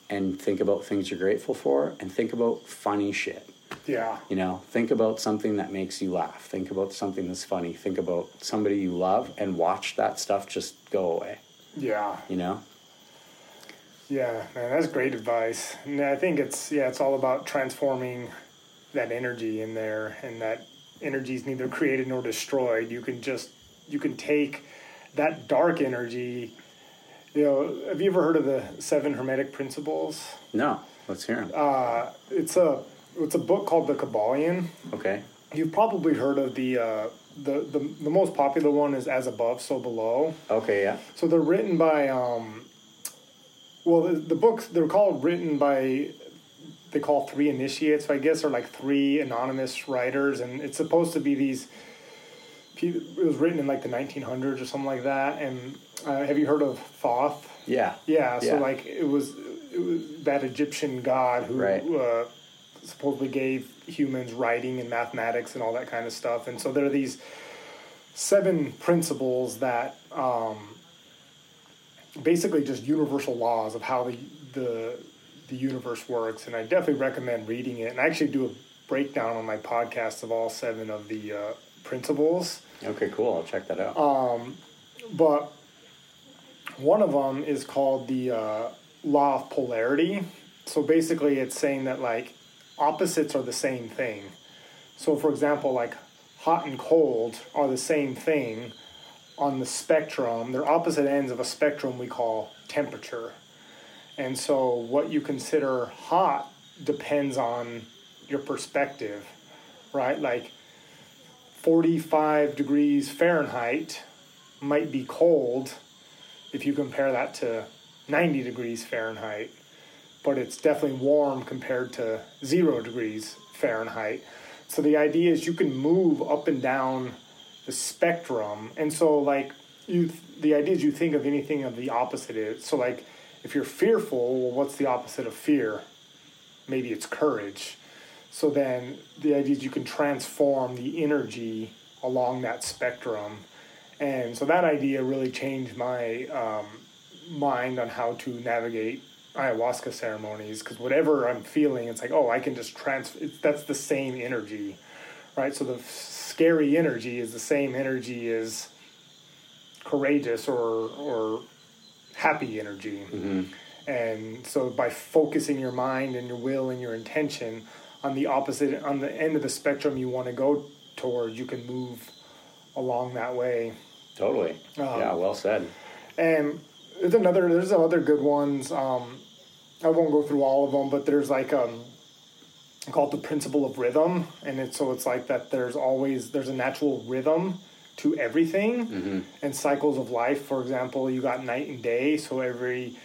and think about things you're grateful for, and think about funny shit. Yeah. You know, think about something that makes you laugh. Think about something that's funny. Think about somebody you love and watch that stuff just go away, Yeah. you know? Yeah, man, that's great advice. And I think it's yeah, it's all about transforming that energy in there, and that energy is neither created nor destroyed. You can just you can take that dark energy You know, have you ever heard of the Seven Hermetic Principles? No, let's hear 'em. Uh, it's a it's a book called The Kybalion. okay. You've probably heard of the uh, the, the the most popular one is As Above, So Below. Okay, yeah. So they're written by um, well, the, the books they're called written by they call three initiates, I guess, or like three anonymous writers, and it's supposed to be these. It was written in like the 1900s or something like that. And uh, have you heard of Thoth? Yeah. Yeah, so Yeah. like it was, it was that Egyptian god who Right. uh, supposedly gave humans writing and mathematics and all that kind of stuff. And so there are these seven principles that um, basically just universal laws of how the the the universe works. And I definitely recommend reading it. And I actually do a breakdown on my podcast of all seven of the uh, principles Okay, cool. I'll check that out. but one of them is called the uh, law of polarity. So basically, it's saying that like opposites are the same thing. So, for example, like hot and cold are the same thing on the spectrum. They're opposite ends of a spectrum we call temperature. And so, what you consider hot depends on your perspective, right? Like 45 degrees Fahrenheit might be cold if you compare that to 90 degrees Fahrenheit, but it's definitely warm compared to zero degrees Fahrenheit. So the idea is you can move up and down the spectrum, and so like you, the idea is you think of anything of the opposite is so like if you're fearful, well, what's the opposite of fear? Maybe it's courage. So then the idea is you can transform the energy along that spectrum. And so that idea really changed my um, mind on how to navigate ayahuasca ceremonies because whatever I'm feeling, it's like, oh, I can just transfer. That's the same energy, right? So the scary energy is the same energy as courageous or or happy energy. And so by focusing your mind and your will and your intention on the opposite on the end of the spectrum you want to go towards, you can move along that way. Totally. Um, yeah, well said. And there's another there's some other good ones. Um, I won't go through all of them, but there's like um called the principle of rhythm, and it's so it's like that. There's always there's a natural rhythm to everything, and cycles of life. For example, you got night and day, so every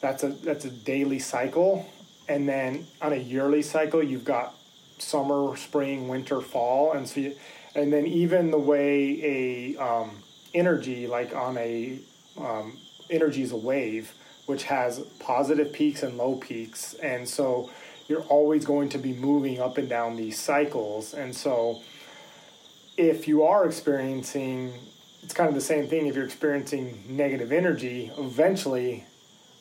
that's a that's a daily cycle, and then on a yearly cycle, you've got summer, spring, winter, fall, and so you, and then even the way a um, energy like on a um, energy is a wave, which has positive peaks and low peaks, and so you're always going to be moving up and down these cycles, and so if you are experiencing it's kind of the same thing if you're experiencing negative energy eventually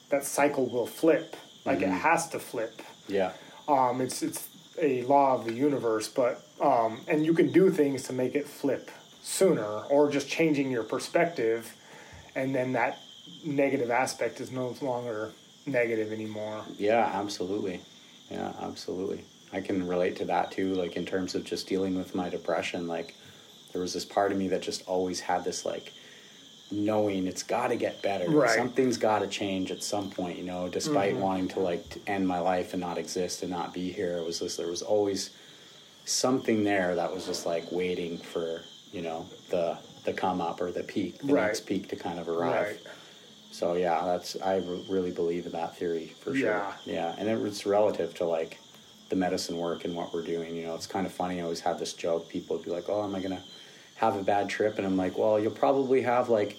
that cycle will flip like it has to flip Yeah. um, it's it's a law of the universe but um, and you can do things to make it flip sooner or just changing your perspective and then that negative aspect is no longer negative anymore Yeah, absolutely. Yeah, absolutely. I can relate to that too, like in terms of just dealing with my depression. Like, there was this part of me that just always had this, like, knowing it's got to get better. Right. Something's got to change at some point, you know, despite Mm-hmm. wanting to, like, to end my life and not exist and not be here. It was this, there was always something there that was just, like, waiting for, you know, the, the come up or the peak, the Right. next peak to kind of arrive. right So yeah, that's I re- really believe in that theory for sure. Yeah. yeah, and it, it's relative to like the medicine work and what we're doing. You know, it's kind of funny. I always have this joke. People would be like, "Oh, am I gonna have a bad trip?" And I'm like, "Well, you'll probably have like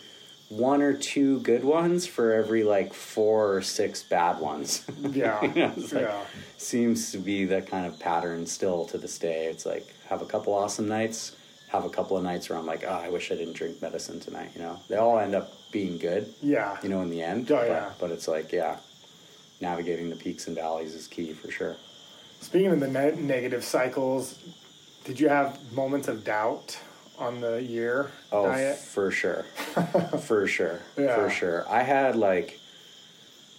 one or two good ones for every like four or six bad ones." [laughs] yeah You know, like, yeah Seems to be that kind of pattern still to this day. It's like have a couple awesome nights, have a couple of nights where I'm like, "Oh, I wish I didn't drink medicine tonight." You know, they all end up being good yeah you know, in the end. Oh, but, yeah. but it's like, yeah, navigating the peaks and valleys is key for sure. Speaking of the ne- negative cycles, did you have moments of doubt on the year Oh, diet? for sure. [laughs] for sure. Yeah. For sure. I had like,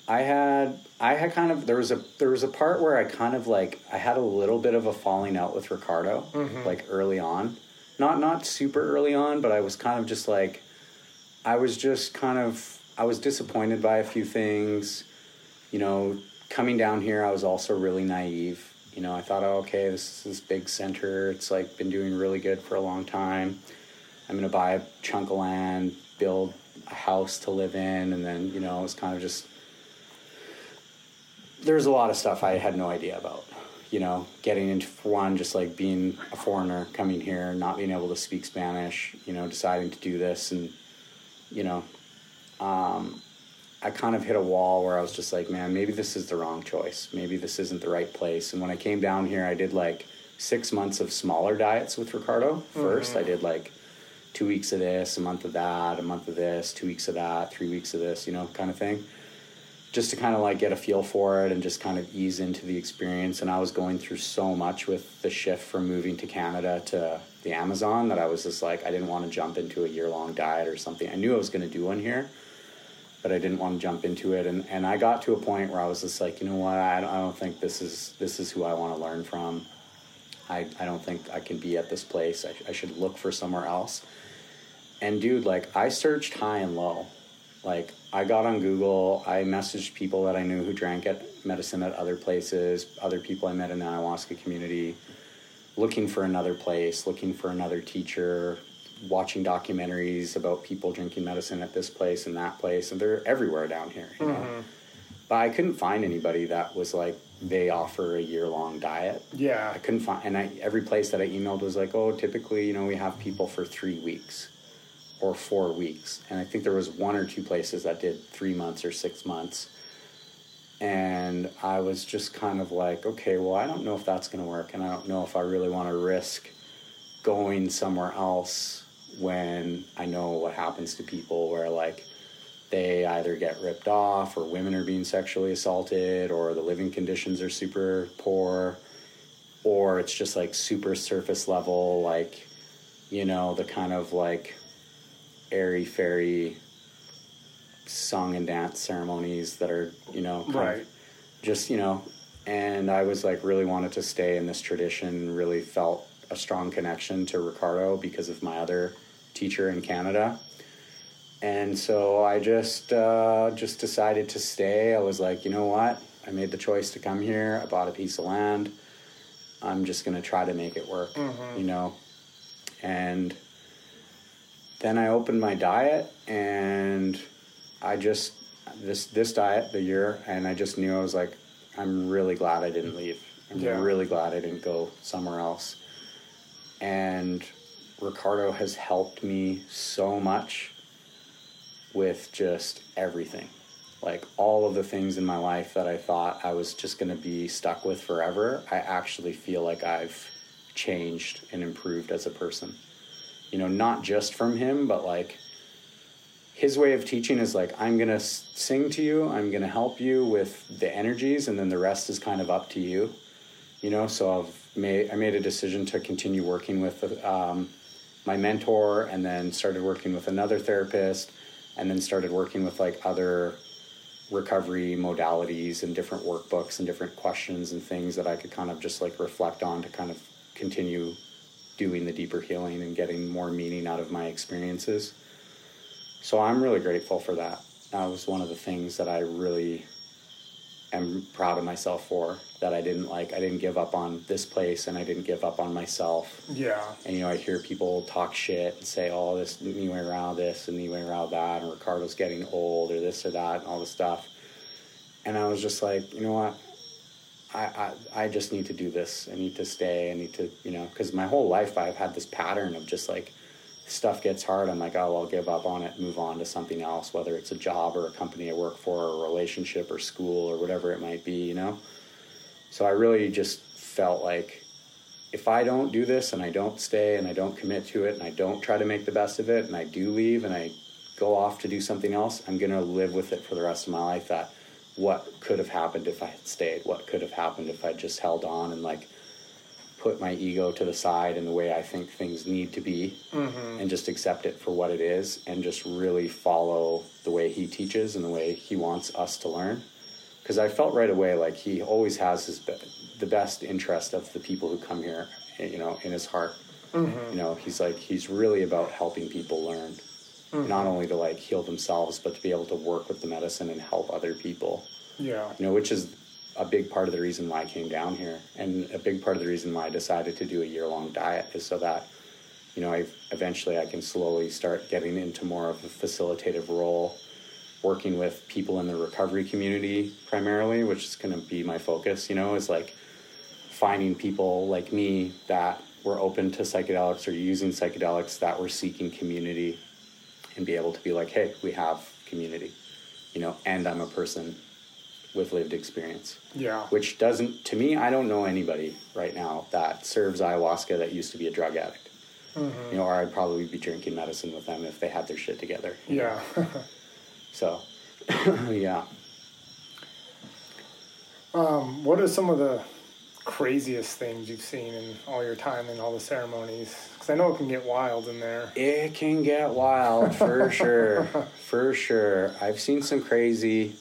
I had, I had kind of, there was a, there was a part where I kind of like, I had a little bit of a falling out with Ricardo, Mm-hmm. like early on. Not, not super early on, but I was kind of just like, I was just kind of, I was disappointed by a few things. You know, coming down here, I was also really naive. You know, I thought, oh, okay, this is this big center. It's like been doing really good for a long time. I'm gonna buy a chunk of land, build a house to live in, and then you know, it's kind of just there's a lot of stuff I had no idea about. You know, getting into one, just like being a foreigner coming here, not being able to speak Spanish. You know, deciding to do this, and you know, um, I kind of hit a wall where I was just like, man, maybe this is the wrong choice. Maybe this isn't the right place. And when I came down here, I did like six months of smaller diets with Ricardo 1st Mm-hmm. I did like two weeks of this, a month of that, a month of this, two weeks of that, three weeks of this, you know, kind of thing. Just to kind of like get a feel for it and just kind of ease into the experience. And I was going through so much with the shift from moving to Canada to the Amazon that I was just like, I didn't want to jump into a year long diet or something. I knew I was going to do one here but I didn't want to jump into it. And, and I got to a point where I was just like, you know what, I don't, I don't think this is this is who I want to learn from. I, I don't think I can be at this place. I, I should look for somewhere else. And dude, like I searched high and low. Like I got on Google, I messaged people that I knew who drank at medicine at other places, other people I met in the ayahuasca community, looking for another place, looking for another teacher, watching documentaries about people drinking medicine at this place and that place, and they're everywhere down here, you know. Mm-hmm. But I couldn't find anybody that was like they offer a year long diet. Yeah. I couldn't find, and I, every place that I emailed was like, oh, typically, you know, we have people for three weeks or four weeks, and I think there was one or two places that did three months or six months. And I was just kind of like, okay, well, I don't know if that's going to work, and I don't know if I really want to risk going somewhere else when I know what happens to people where like they either get ripped off or women are being sexually assaulted or the living conditions are super poor or it's just like super surface level like you know the kind of like airy fairy song and dance ceremonies that are you know kind of Right. just you know and i was like really wanted to stay in this tradition really felt a strong connection to ricardo because of my other teacher in canada. And so i just uh, just decided to stay. I was like you know what? I made the choice to come here. I bought a piece of land. I'm just going to try to make it work you know? And then I opened my diet and I just this this diet the year and I just knew I was like I'm really glad I didn't leave. I'm Yeah. really glad I didn't go somewhere else. And Ricardo has helped me so much with just everything. Like all of the things in my life that I thought I was just going to be stuck with forever, I actually feel like I've changed and improved as a person you know, not just from him, but like his way of teaching is like, I'm going to sing to you, I'm going to help you with the energies, and then the rest is kind of up to you, you know. So I've made, I made a decision to continue working with um, my mentor, and then started working with another therapist, and then started working with like other recovery modalities and different workbooks and different questions and things that I could kind of just like reflect on to kind of continue doing the deeper healing and getting more meaning out of my experiences. So I'm really grateful for that. That was one of the things that I really am proud of myself for that I didn't like I didn't give up on this place and I didn't give up on myself. Yeah. And you know, I hear people talk shit and say, "Oh, this Nihue Rao this and Nihue Rao that," and Ricardo's getting old or this or that and all this stuff. And I was just like, you know what? I, I, I just need to do this. I need to stay. I need to, you know, because my whole life I've had this pattern of just like stuff gets hard. I'm like, oh, I'll give up on it, move on to something else, whether it's a job or a company I work for, or a relationship or school or whatever it might be, you know. So I really just felt like if I don't do this and I don't stay and I don't commit to it and I don't try to make the best of it and I do leave and I go off to do something else, I'm going to live with it for the rest of my life that what could have happened if I had stayed, what could have happened if I just held on and like put my ego to the side and the way I think things need to be mm-hmm. and just accept it for what it is and just really follow the way he teaches and the way he wants us to learn. Because I felt right away like he always has his be- the best interest of the people who come here, you know, in his heart. Mm-hmm. You know, he's like he's really about helping people learn, mm-hmm. not only to like heal themselves, but to be able to work with the medicine and help other people. Yeah. You know, which is a big part of the reason why I came down here, and a big part of the reason why I decided to do a year long diet is so that you know, I eventually I can slowly start getting into more of a facilitative role, working with people in the recovery community primarily, which is going to be my focus. You know, is like finding people like me that were open to psychedelics or using psychedelics that were seeking community, and be able to be like, hey, we have community, you know, and I'm a person with lived experience. Yeah. Which doesn't, to me, I don't know anybody right now that serves ayahuasca that used to be a drug addict you know, or I'd probably be drinking medicine with them if they had their shit together. Yeah. So, [laughs] yeah. um, what are some of the craziest things you've seen in all your time in all the ceremonies? Because I know it can get wild in there. It can get wild for [laughs] sure. For sure. I've seen some crazy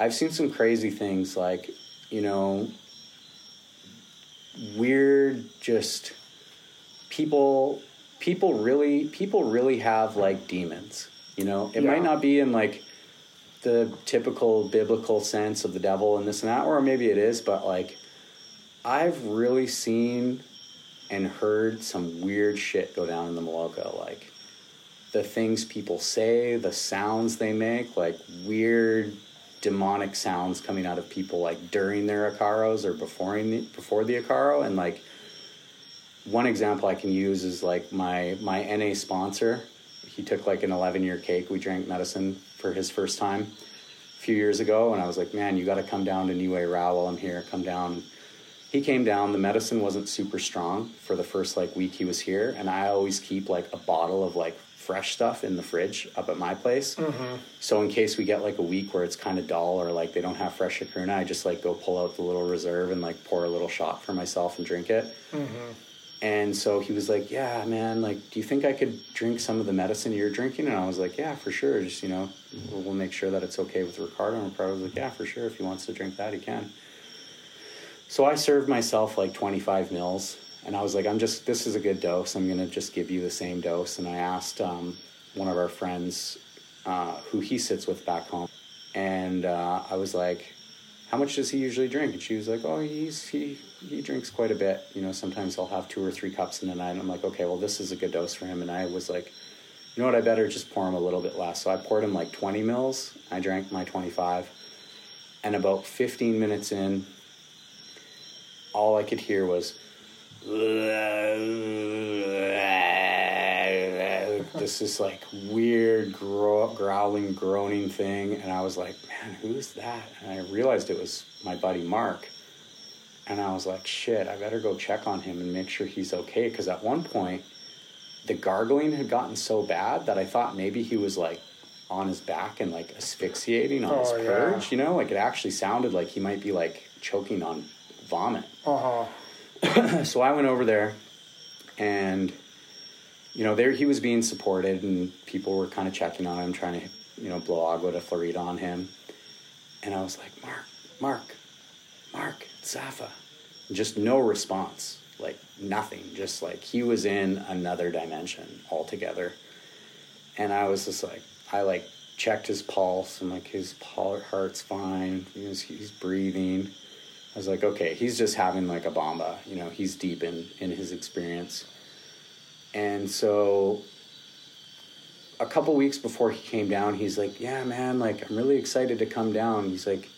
I've seen some crazy things like, you know, weird just people people really people really have like demons, you know. It Yeah. might not be in like the typical biblical sense of the devil and this and that or maybe it is, but like I've really seen and heard some weird shit go down in the Maloka. Like the things people say, the sounds they make, like weird demonic sounds coming out of people like during their Icaros or before the, before the Icaro. And like one example I can use is like my my NA sponsor. He took like an 11 year cake. We drank medicine for his first time a few years ago, and I was like, man, you got to come down to Nihue Rao while I'm here. Come down. He came down. The medicine wasn't super strong for the first like week he was here, and I always keep like a bottle of like fresh stuff in the fridge up at my place. Mm-hmm. So in case we get like a week where it's kind of dull or like they don't have fresh Chacruna, I just like go pull out the little reserve and like pour a little shot for myself and drink it. Mm-hmm. And so he was like, "Yeah, man. Like, do you think I could drink some of the medicine you're drinking?" And I was like, "Yeah, for sure. Just you know, we'll, we'll make sure that it's okay with Ricardo." And Ricardo was like, "Yeah, for sure. If he wants to drink that, he can." So I served myself like 25 mils, and I was like, "I'm just. This is a good dose. I'm gonna just give you the same dose." And I asked um, one of our friends uh, who he sits with back home, and uh, I was like, "How much does he usually drink?" And she was like, "Oh, he's he he drinks quite a bit. You know, sometimes he'll have two or three cups in a night." And I'm like, "Okay, well, this is a good dose for him." And I was like, "You know what? I better just pour him a little bit less." So I poured him like 20 mils. I drank my 25, and about 15 minutes in, all I could hear was this is like weird grow- growling groaning thing and i was like man who's that? And i realized it was my buddy mark. And i was like shit i better go check on him and make sure he's okay. Because at one point the gargling had gotten so bad that i thought maybe he was like on his back and like asphyxiating on Oh, his yeah. purge you know? Like it actually sounded like he might be like choking on vomit. Uh huh. [coughs] so I went over there, and you know, there he was being supported, and people were kind of checking on him, trying to you know blow agua de Florida on him. And I was like, Mark, Mark, Mark, Sapha, just no response, like nothing, just like he was in another dimension altogether. And I was just like, I like checked his pulse, and like his heart's fine, he was, he's breathing. I was like, okay, he's just having like a bomba, you know, he's deep in in his experience. And so a couple weeks before he came down, he's like, "Yeah, man, like I'm really excited to come down." He's like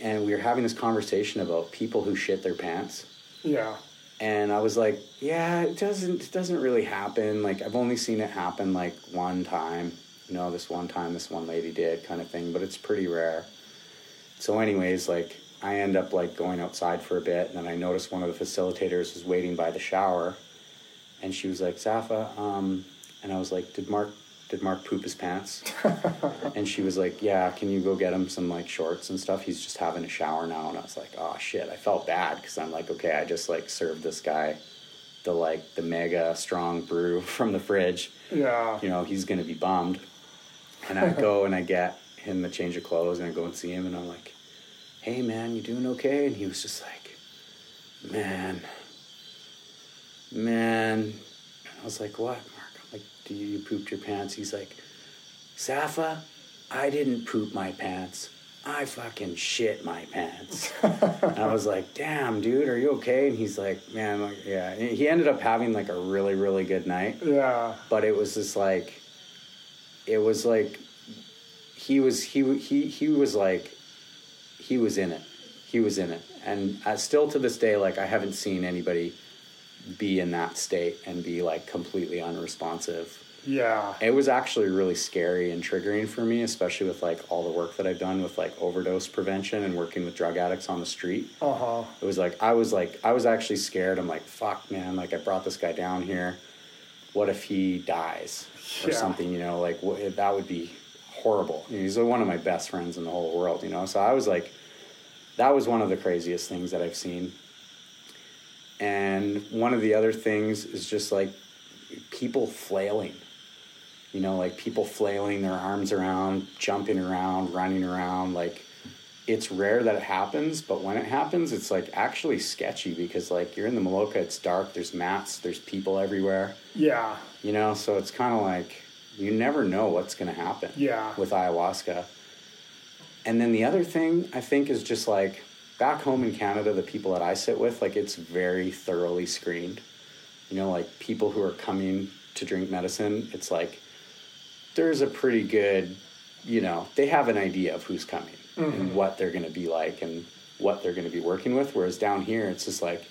and we were having this conversation about people who shit their pants. Yeah. And I was like, "Yeah, it doesn't it doesn't really happen. Like I've only seen it happen like one time. You know, this one time this one lady did kind of thing, but it's pretty rare." So anyways, like I end up like going outside for a bit, and then I noticed one of the facilitators was waiting by the shower, and she was like, "Sapha," um, and I was like, "Did Mark did Mark poop his pants?" [laughs] and she was like, "Yeah, can you go get him some like shorts and stuff? He's just having a shower now." And I was like, "Oh shit!" I felt bad because I'm like, "Okay, I just like served this guy the like the mega strong brew [laughs] from the fridge. Yeah. You know, he's gonna be bummed." And I go and I get him a change of clothes, and I go and see him, and I'm like, "Hey man, you doing okay?" And he was just like, "Man, man." And I was like, "What, Mark?" I'm like, do you, you pooped your pants? He's like, Sapha, I didn't poop my pants. I fucking shit my pants. [laughs] and I was like, damn, dude, are you okay? And he's like, man, like, yeah. And he ended up having like a really, really good night. Yeah. But it was just like, it was like, he was, he, he, he was like, he was in it. He was in it. And uh, still to this day, like, I haven't seen anybody be in that state and be like completely unresponsive Yeah. it was actually really scary and triggering for me especially with like all the work that i've done with like overdose prevention and working with drug addicts on the street Uh huh. it was like i was like i was actually scared i'm like fuck man like i brought this guy down here what if he dies or Yeah. something you know like what, that would be horrible. He's one of my best friends in the whole world you know? So i was like that was one of the craziest things that i've seen. And one of the other things is just like people flailing you know? Like people flailing their arms around jumping around running around. Like it's rare that it happens but when it happens it's like actually sketchy because like you're in the Maloka it's dark there's mats there's people everywhere. Yeah. you know? So it's kind of like you never know what's going to happen Yeah. with ayahuasca. And then the other thing i think is just like back home in canada the people that i sit with like it's very thoroughly screened. You know like people who are coming to drink medicine it's like there's a pretty good you know they have an idea of who's coming and mm-hmm. what they're going to be like and what they're going to be working with whereas down here it's just like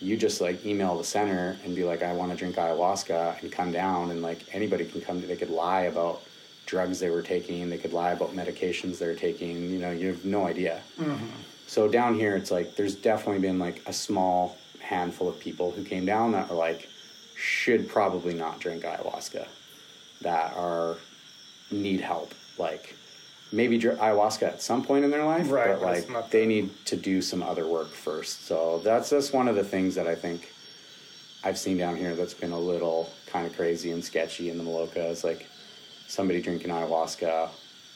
you just like email the center and be like, I want to drink ayahuasca and come down and like anybody can come. They could lie about drugs they were taking. They could lie about medications they're taking. You know, you have no idea. Mm-hmm. So down here, it's like there's definitely been like a small handful of people who came down that are like should probably not drink ayahuasca, that are need help. Like maybe ayahuasca at some point in their life, Right, but like not they need to do some other work first. So that's just one of the things that I think I've seen down here that's been a little kind of crazy and sketchy in the Maloka is like somebody drinking ayahuasca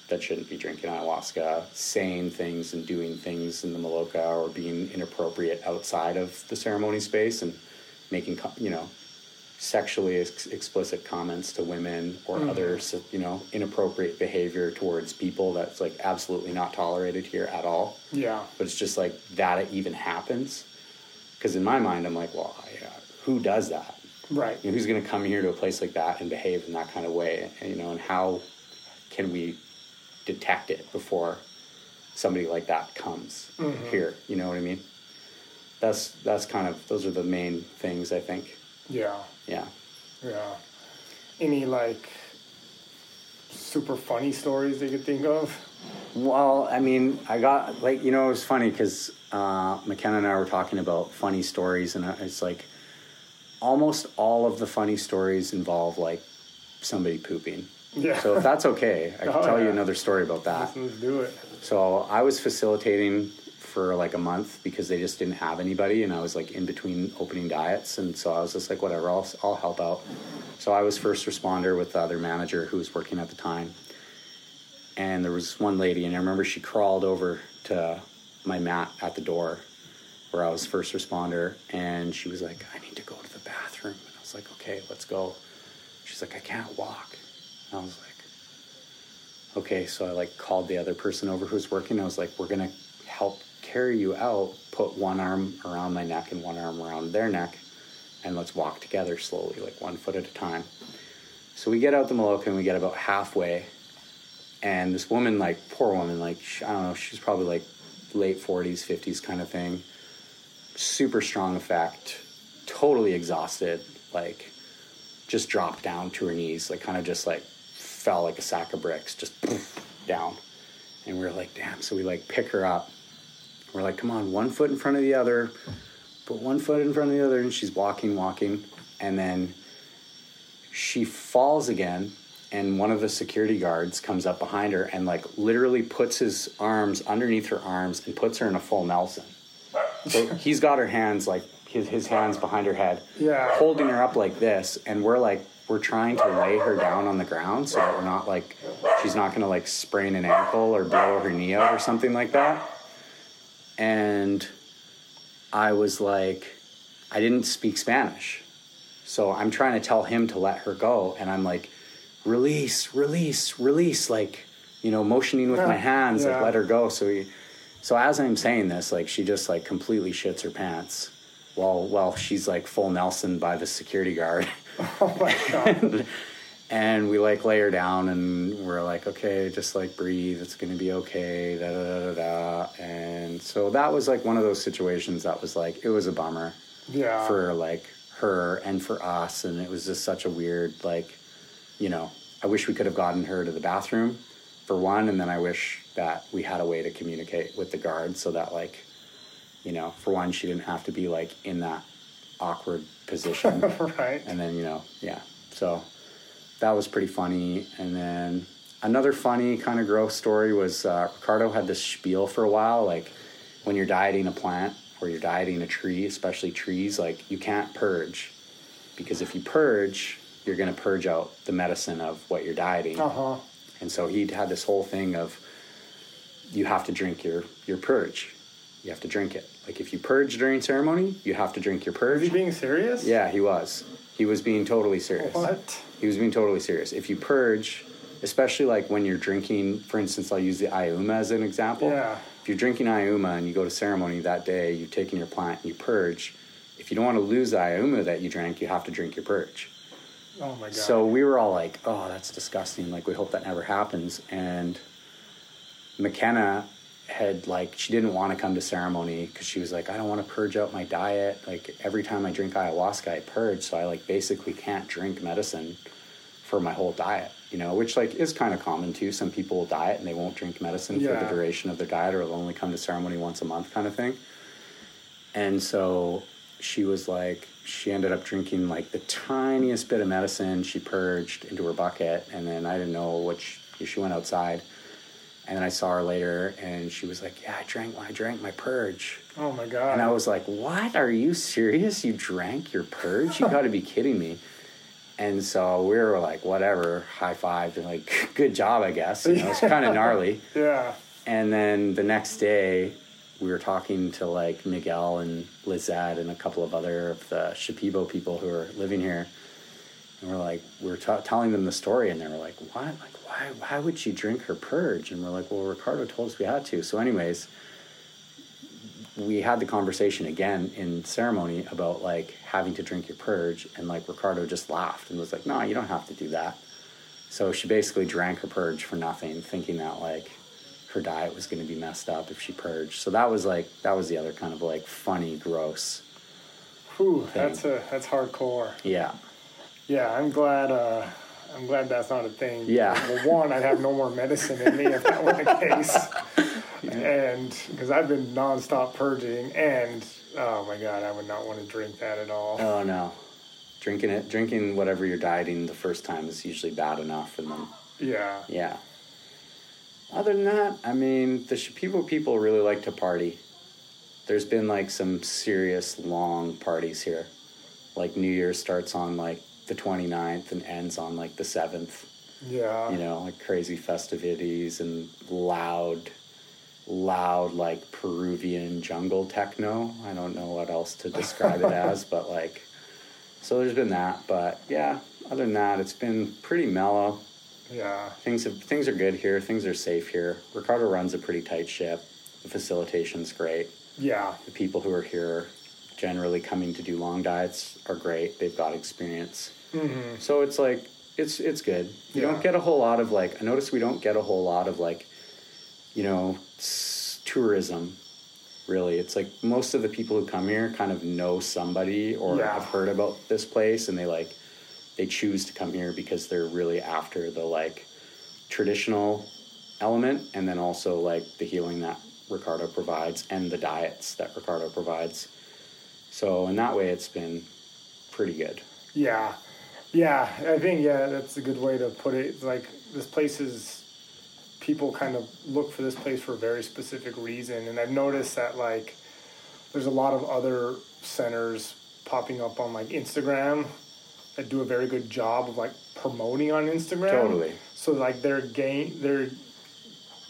that shouldn't be drinking ayahuasca, saying things and doing things in the Maloka or being inappropriate outside of the ceremony space and making, you know, sexually ex- explicit comments to women or other, you know, inappropriate behavior towards people that's like absolutely not tolerated here at all. Yeah. but it's just like that it even happens. Because in my mind i'm like well I, uh, who does that? Right. you know, who's going to come here to a place like that and behave in that kind of way? And you know and how can we detect it before somebody like that comes here? You know what i mean? That's that's kind of those are the main things i think Yeah. yeah Yeah. Any like super funny stories that you could think of? Well, I mean, I got like you know it was funny because uh, McKenna and I were talking about funny stories, and it's like almost all of the funny stories involve like somebody pooping. Yeah. So if that's okay, I can [laughs] Oh, tell you another story about that. Let's do it. So I was facilitating for like a month because they just didn't have anybody, and I was like in between opening diets, and so I was just like, whatever, I'll I'll help out. So I was first responder with the other manager who was working at the time, and there was one lady, and I remember she crawled over to my mat at the door where I was first responder, and she was like, I need to go to the bathroom, and I was like, okay, let's go. She's like, I can't walk. And I was like, okay, so I like called the other person over who was working. I was like, we're gonna help carry you out. Put one arm around my neck and one arm around their neck, and let's walk together slowly, like one foot at a time. So we get out the Maloka and we get about halfway, and this woman, like poor woman, like I don't know, she's probably like late forties, fifties kind of thing. Super strong effect, totally exhausted, like just dropped down to her knees, like kind of just like fell like a sack of bricks, just down. And we are like, damn. So we like pick her up. We're like, come on, one foot in front of the other, put one foot in front of the other, and she's walking, walking, and then she falls again. And one of the security guards comes up behind her and like literally puts his arms underneath her arms and puts her in a full Nelson. So he's got her hands like his, his hands behind her head, Yeah. holding her up like this, and we're like we're trying to lay her down on the ground so that we're not like she's not gonna like sprain an ankle or blow her knee out or something like that. And I was like, I didn't speak Spanish, So I'm trying to tell him to let her go, and I'm like, release, release, release, like, you know, motioning with my hands, Yeah. like, let her go. So he, so as I'm saying this, like, she just like completely shits her pants, while while she's like full Nelson by the security guard. [laughs] Oh my god. [laughs] and we like lay her down and we're like okay just like breathe. It's gonna be okay. Da da da da da. And so that was like one of those situations that was like it was a bummer Yeah. for like her and for us. And it was just such a weird like you know i wish we could have gotten her to the bathroom for one. And then i wish that we had a way to communicate with the guard so that like you know for one she didn't have to be like in that awkward position. [laughs] Right. and then you know yeah. So that was pretty funny and then another funny kind of gross story was uh, ricardo had this spiel for a while like when you're dieting a plant or you're dieting a tree especially trees like you can't purge because if you purge you're going to purge out the medicine of what you're dieting Uh huh. and so he'd had this whole thing of you have to drink your your purge you have to drink it like if you purge during ceremony you have to drink your purge he being serious? yeah, he was. He was being totally serious. What? He was being totally serious. If you purge, especially like when you're drinking, for instance, I'll use the Iuma as an example. Yeah. If you're drinking Iuma and you go to ceremony that day, you've taken your plant and you purge. If you don't want to lose the Iuma that you drank, you have to drink your purge. Oh my god. So we were all like, "Oh, that's disgusting! Like, we hope that never happens." And McKenna had like she didn't want to come to ceremony because she was like, "I don't want to purge out my diet. Like every time I drink ayahuasca, I purge, so I like basically can't drink medicine for my whole diet." You know, which like is kind of common too. Some people will diet and they won't drink medicine for the duration of their diet, or they'll only come to ceremony once a month, kind of thing. And so she was like, she ended up drinking like the tiniest bit of medicine. She purged into her bucket, and then I didn't know what she, she went outside. And then I saw her later, and she was like, "Yeah, I drank. I drank my purge." oh my god. And I was like, "What? Are you serious? You drank your purge? You got to be [laughs] kidding me!" And so we were like, "Whatever." High five and like, [laughs] "Good job, I guess." You know, it's kind of gnarly. [laughs] yeah. And then the next day, we were talking to like Miguel and Lizette and a couple of other of the Shipibo people who are living here. And we're like, we're ta telling them the story, and they were like, "What? Like, why? Why would she drink her purge?" And we're like, "Well, Ricardo told us we had to." So, anyways, we had the conversation again in ceremony about like having to drink your purge, and like Ricardo just laughed and was like, "No, you don't have to do that." So she basically drank her purge for nothing, thinking that like her diet was going to be messed up if she purged. So that was like that was the other kind of like funny, gross. Whew, that's a that's hardcore. Yeah, Yeah, I'm glad. Uh, I'm glad that's not a thing. Yeah. Well, one, I'd have no more medicine in me if that were the case, [laughs] and because I've been nonstop purging, and oh my god, I would not want to drink that at all. Oh no, drinking it, drinking whatever you're dieting the first time is usually bad enough, and then Yeah. yeah. Other than that, I mean, the Shipibo people really like to party. There's been like some serious long parties here. Like New Year starts on like the 29th and ends on like the 7th. Yeah. you know, like crazy festivities and loud, loud, like Peruvian jungle techno. I don't know what else to describe it [laughs] as, but like, so there's been that. But yeah, other than that, it's been pretty mellow. Yeah. Things have, things are good here. Things are safe here. Ricardo runs a pretty tight ship. The facilitation's great. Yeah. The people who are here, generally coming to do long diets, are great. They've got experience. hmm So it's like it's it's good. You Yeah. don't get a whole lot of like. I notice we don't get a whole lot of like, you know, s- tourism. Really, it's like most of the people who come here kind of know somebody or Yeah. have heard about this place, and they like they choose to come here because they're really after the like traditional element, and then also like the healing that Ricardo provides and the diets that Ricardo provides. So in that way, it's been pretty good. Yeah. Yeah. I think yeah, that's a good way to put it. Like this place is. People kind of look for this place for a very specific reason, and I've noticed that like there's a lot of other centers popping up on like Instagram that do a very good job of like promoting on Instagram. Totally. So like they're gain they're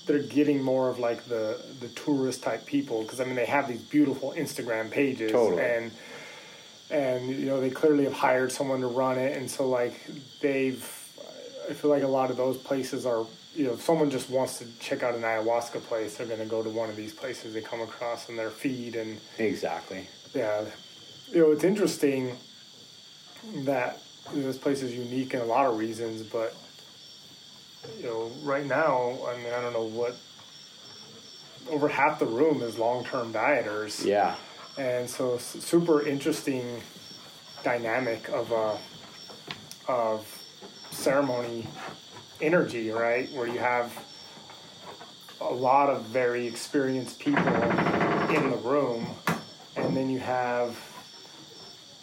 they're getting more of like the the tourist type people because I mean they have these beautiful Instagram pages Totally. and and you know they clearly have hired someone to run it, and so like they've, I feel like a lot of those places are. You know, if someone just wants to check out an ayahuasca place, they're going to go to one of these places they come across in their feed, and Exactly. yeah, you know, it's interesting that you know, this place is unique in a lot of reasons, but you know, right now, I mean, I don't know what over half the room is long-term dieters, Yeah. and so super interesting dynamic of a of ceremony energy, right? Where you have a lot of very experienced people in the room, and then you have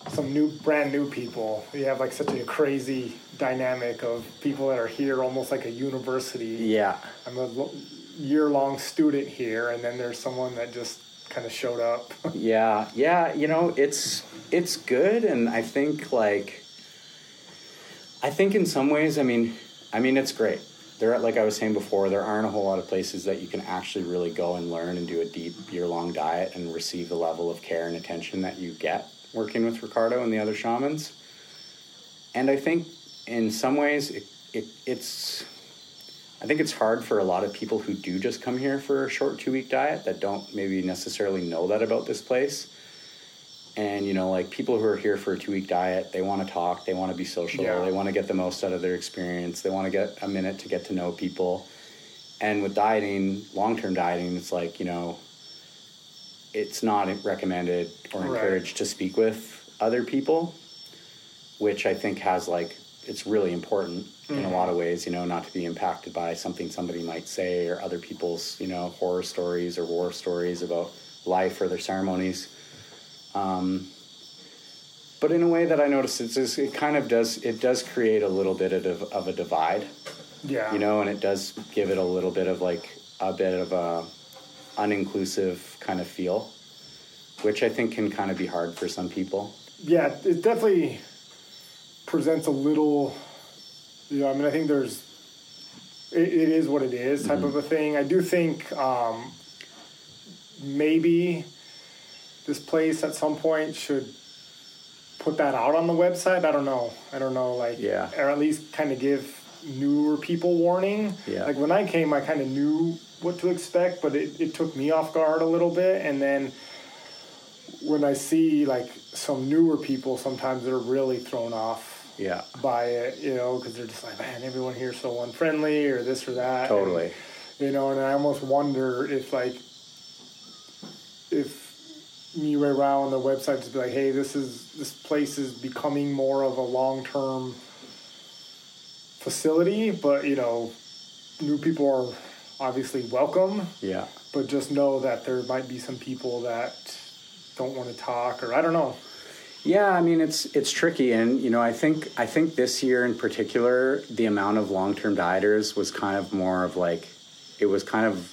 some new, brand new people. You have like such a crazy dynamic of people that are here, almost like a university. Yeah. I'm a year-long student here, and then there's someone that just kind of showed up. [laughs] Yeah, yeah, you know, it's it's good and I think like I think in some ways, I mean, I mean it's great. There like I was saying before, there aren't a whole lot of places that you can actually really go and learn and do a deep year-long diet and receive the level of care and attention that you get working with Ricardo and the other shamans. And I think in some ways it, it it's I think it's hard for a lot of people who do just come here for a short two week diet that don't maybe necessarily know that about this place. And, you know, like people who are here for a two week diet, they want to talk, they want to be social, Yeah. they want to get the most out of their experience, they want to get a minute to get to know people. And with dieting, long term dieting, it's like, you know, it's not recommended or Right. encouraged to speak with other people, which I think has like, it's really important in a lot of ways, you know, not to be impacted by something somebody might say or other people's, you know, horror stories or war stories about life or their ceremonies. Um, but in a way that I notice it's just, it kind of does it does create a little bit of, of a divide yeah, you know, and it does give it a little bit of like a bit of a uninclusive kind of feel, which I think can kind of be hard for some people. yeah, it definitely presents a little. You know, I mean, I think there's. It, it is what it is, type of a thing. I do think um, maybe this place at some point should put that out on the website. I don't know. I don't know, like, Yeah. or at least kind of give newer people warning. Yeah. Like when I came, I kind of knew what to expect, but it, it took me off guard a little bit, and then when I see like some newer people, sometimes they're really thrown off Yeah, by it, you know, because they're just like, man, everyone here's so unfriendly or this or that. totally. And, you know, and I almost wonder if like if Nihue Rao on the website just be like, hey, this is this place is becoming more of a long term facility, but you know, new people are obviously welcome, Yeah. but just know that there might be some people that don't want to talk or I don't know. Yeah, I mean it's it's tricky, and you know I think I think this year in particular, the amount of long term dieters was kind of more of like, it was kind of,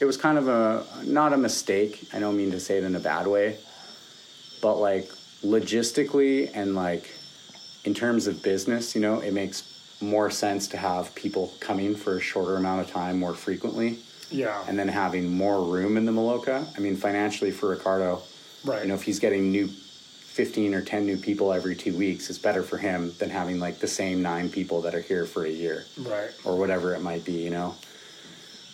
it was kind of a not a mistake. I don't mean to say it in a bad way, but like logistically and like in terms of business, you know, it makes more sense to have people coming for a shorter amount of time more frequently, Yeah. and then having more room in the Maloka. I mean, financially for Ricardo, right. you know, if he's getting new 15 or 10 new people every two weeks, it's better for him than having like the same nine people that are here for a year right. or whatever it might be, you know.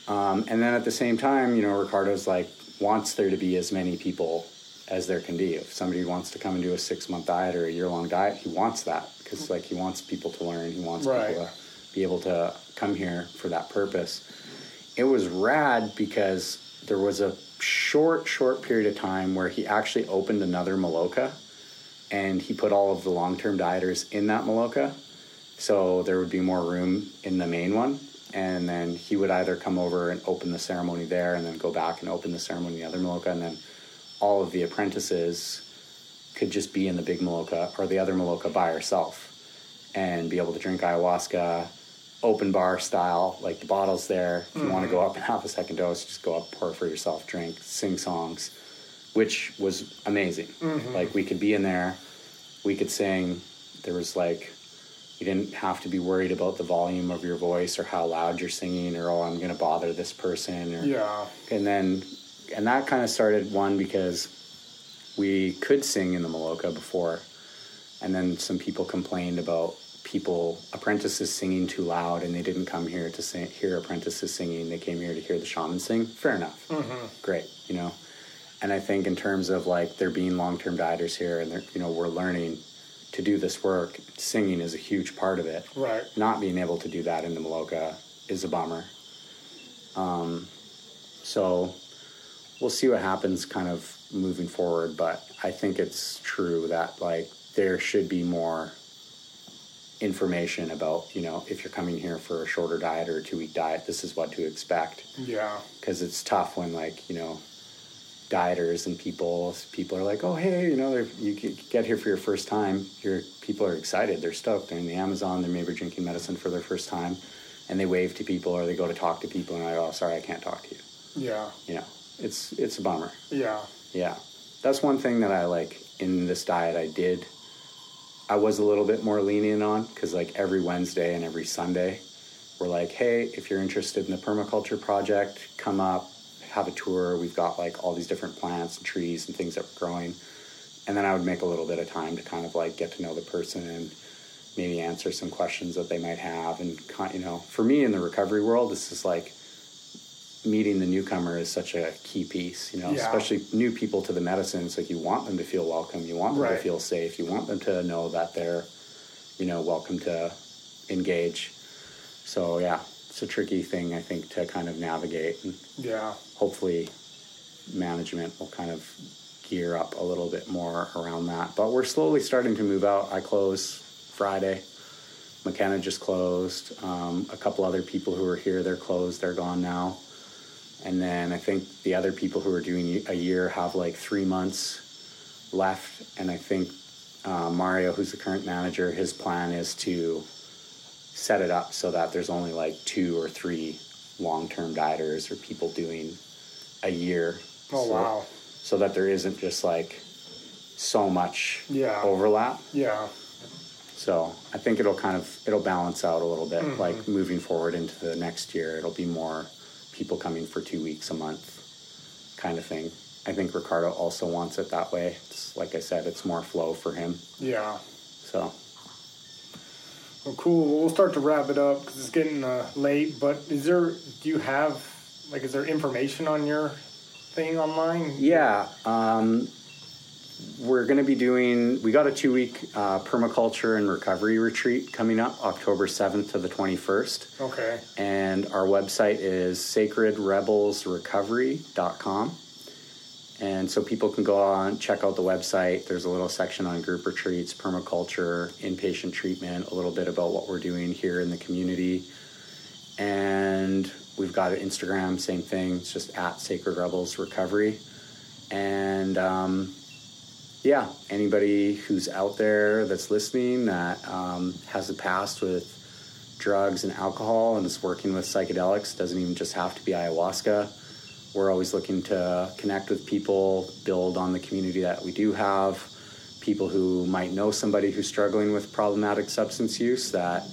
Um, and then at the same time, you know, Ricardo's like wants there to be as many people as there can be. If somebody wants to come and do a six month diet or a year long diet, he wants that because like he wants people to learn. He wants Right. people to be able to come here for that purpose. It was rad because there was a short, short period of time where he actually opened another Maloka and he put all of the long term dieters in that Maloka. So there would be more room in the main one. And then he would either come over and open the ceremony there and then go back and open the ceremony in the other Maloka. And then all of the apprentices could just be in the big Maloka or the other Maloka by herself and be able to drink ayahuasca, open bar style, like the bottle's there. If you want to go mm-hmm. up and have a second dose, just go up, pour for yourself, drink, sing songs, which was amazing. Mm-hmm. Like we could be in there, we could sing. There was like, you didn't have to be worried about the volume of your voice or how loud you're singing or, oh, I'm going to bother this person or, Yeah. and then and that kind of started one because we could sing in the Maloka before, and then some people complained about people apprentices singing too loud, and they didn't come here to sing, hear apprentices singing. They came here to hear the shaman sing. Fair enough. Great, you know. And I think in terms of like there being long term dieters here, and they're, you know we're learning to do this work. Singing is a huge part of it. Right. Not being able to do that in the Maloka is a bummer. Um, so we'll see what happens kind of moving forward, but I think it's true that like there should be more information about, you know, if you're coming here for a shorter diet or a two week diet, this is what to expect. Yeah. Because it's tough when like, you know, dieters and people people are like, oh hey, you know, you get- get here for your first time. Your people are excited. They're stoked. They're in the Amazon. They're maybe drinking medicine for their first time, and they wave to people or they go to talk to people, and I go, oh, sorry, I can't talk to you. Yeah. You know, it's it's a bummer. Yeah. Yeah, that's one thing that I like in this diet. I did. I was a little bit more lenient on because like every Wednesday and every Sunday, we're like, hey, if you're interested in the permaculture project, come up, have a tour. We've got like all these different plants and trees and things that we're growing, and then I would make a little bit of time to kind of like get to know the person and maybe answer some questions that they might have. And you know, for me in the recovery world, this is like meeting the newcomer is such a key piece, you know, Yeah. especially new people to the medicine. It's like you want them to feel welcome, you want them to feel safe, you want them to know that they're, you know, welcome to engage. So yeah, it's a tricky thing I think to kind of navigate, and Yeah. hopefully management will kind of gear up a little bit more around that. But we're slowly starting to move out. I close Friday. McKenna just closed. Um, a couple other people who were here, they're closed. They're gone now. And then I think the other people who are doing a year have like three months left. And I think uh, Mario, who's the current manager, his plan is to set it up so that there's only like two or three long-term dieters or people doing a year. Oh So- wow. So that there isn't just like so much Yeah. overlap. Yeah. So I think it'll kind of it'll balance out a little bit. Mm-hmm. Like moving forward into the next year, it'll be more people coming for two weeks a month, kind of thing. I think Ricardo also wants it that way. It's, like I said, it's more flow for him. Yeah. So Well, cool. Well, we'll start to wrap it up because it's getting uh, late. But is there? Do you have like? Is there information on your thing online? yeah, um, we're going to be doing. We got a two week uh, permaculture and recovery retreat coming up, October seventh to the twenty first. Okay. and our website is sacredrebelsrecovery.com and so people can go on check out the website there's a little section on group retreats permaculture inpatient treatment a little bit about what we're doing here in the community and we've got an instagram same thing it's just at sacred rebels recovery and um, yeah, anybody who's out there that's listening that um, has a past with drugs and alcohol and is working with psychedelics doesn't even just have to be ayahuasca. We're always looking to connect with people, build on the community that we do have, people who might know somebody who's struggling with problematic substance use that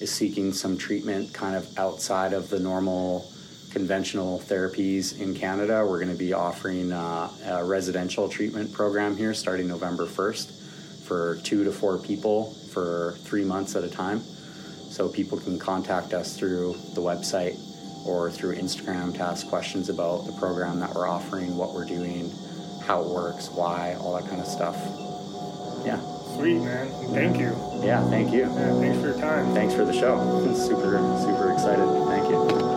is seeking some treatment kind of outside of the normal conventional therapies in Canada. We're going to be offering uh, a residential treatment program here starting November 1st for two to four people for three months at a time. So people can contact us through the website or through Instagram to ask questions about the program that we're offering, what we're doing, how it works, why, all that kind of stuff. Yeah. Sweet man. Thank you. Yeah, thank you. Yeah, thanks for your time. Thanks for the show. [laughs] Super, super excited. Thank you.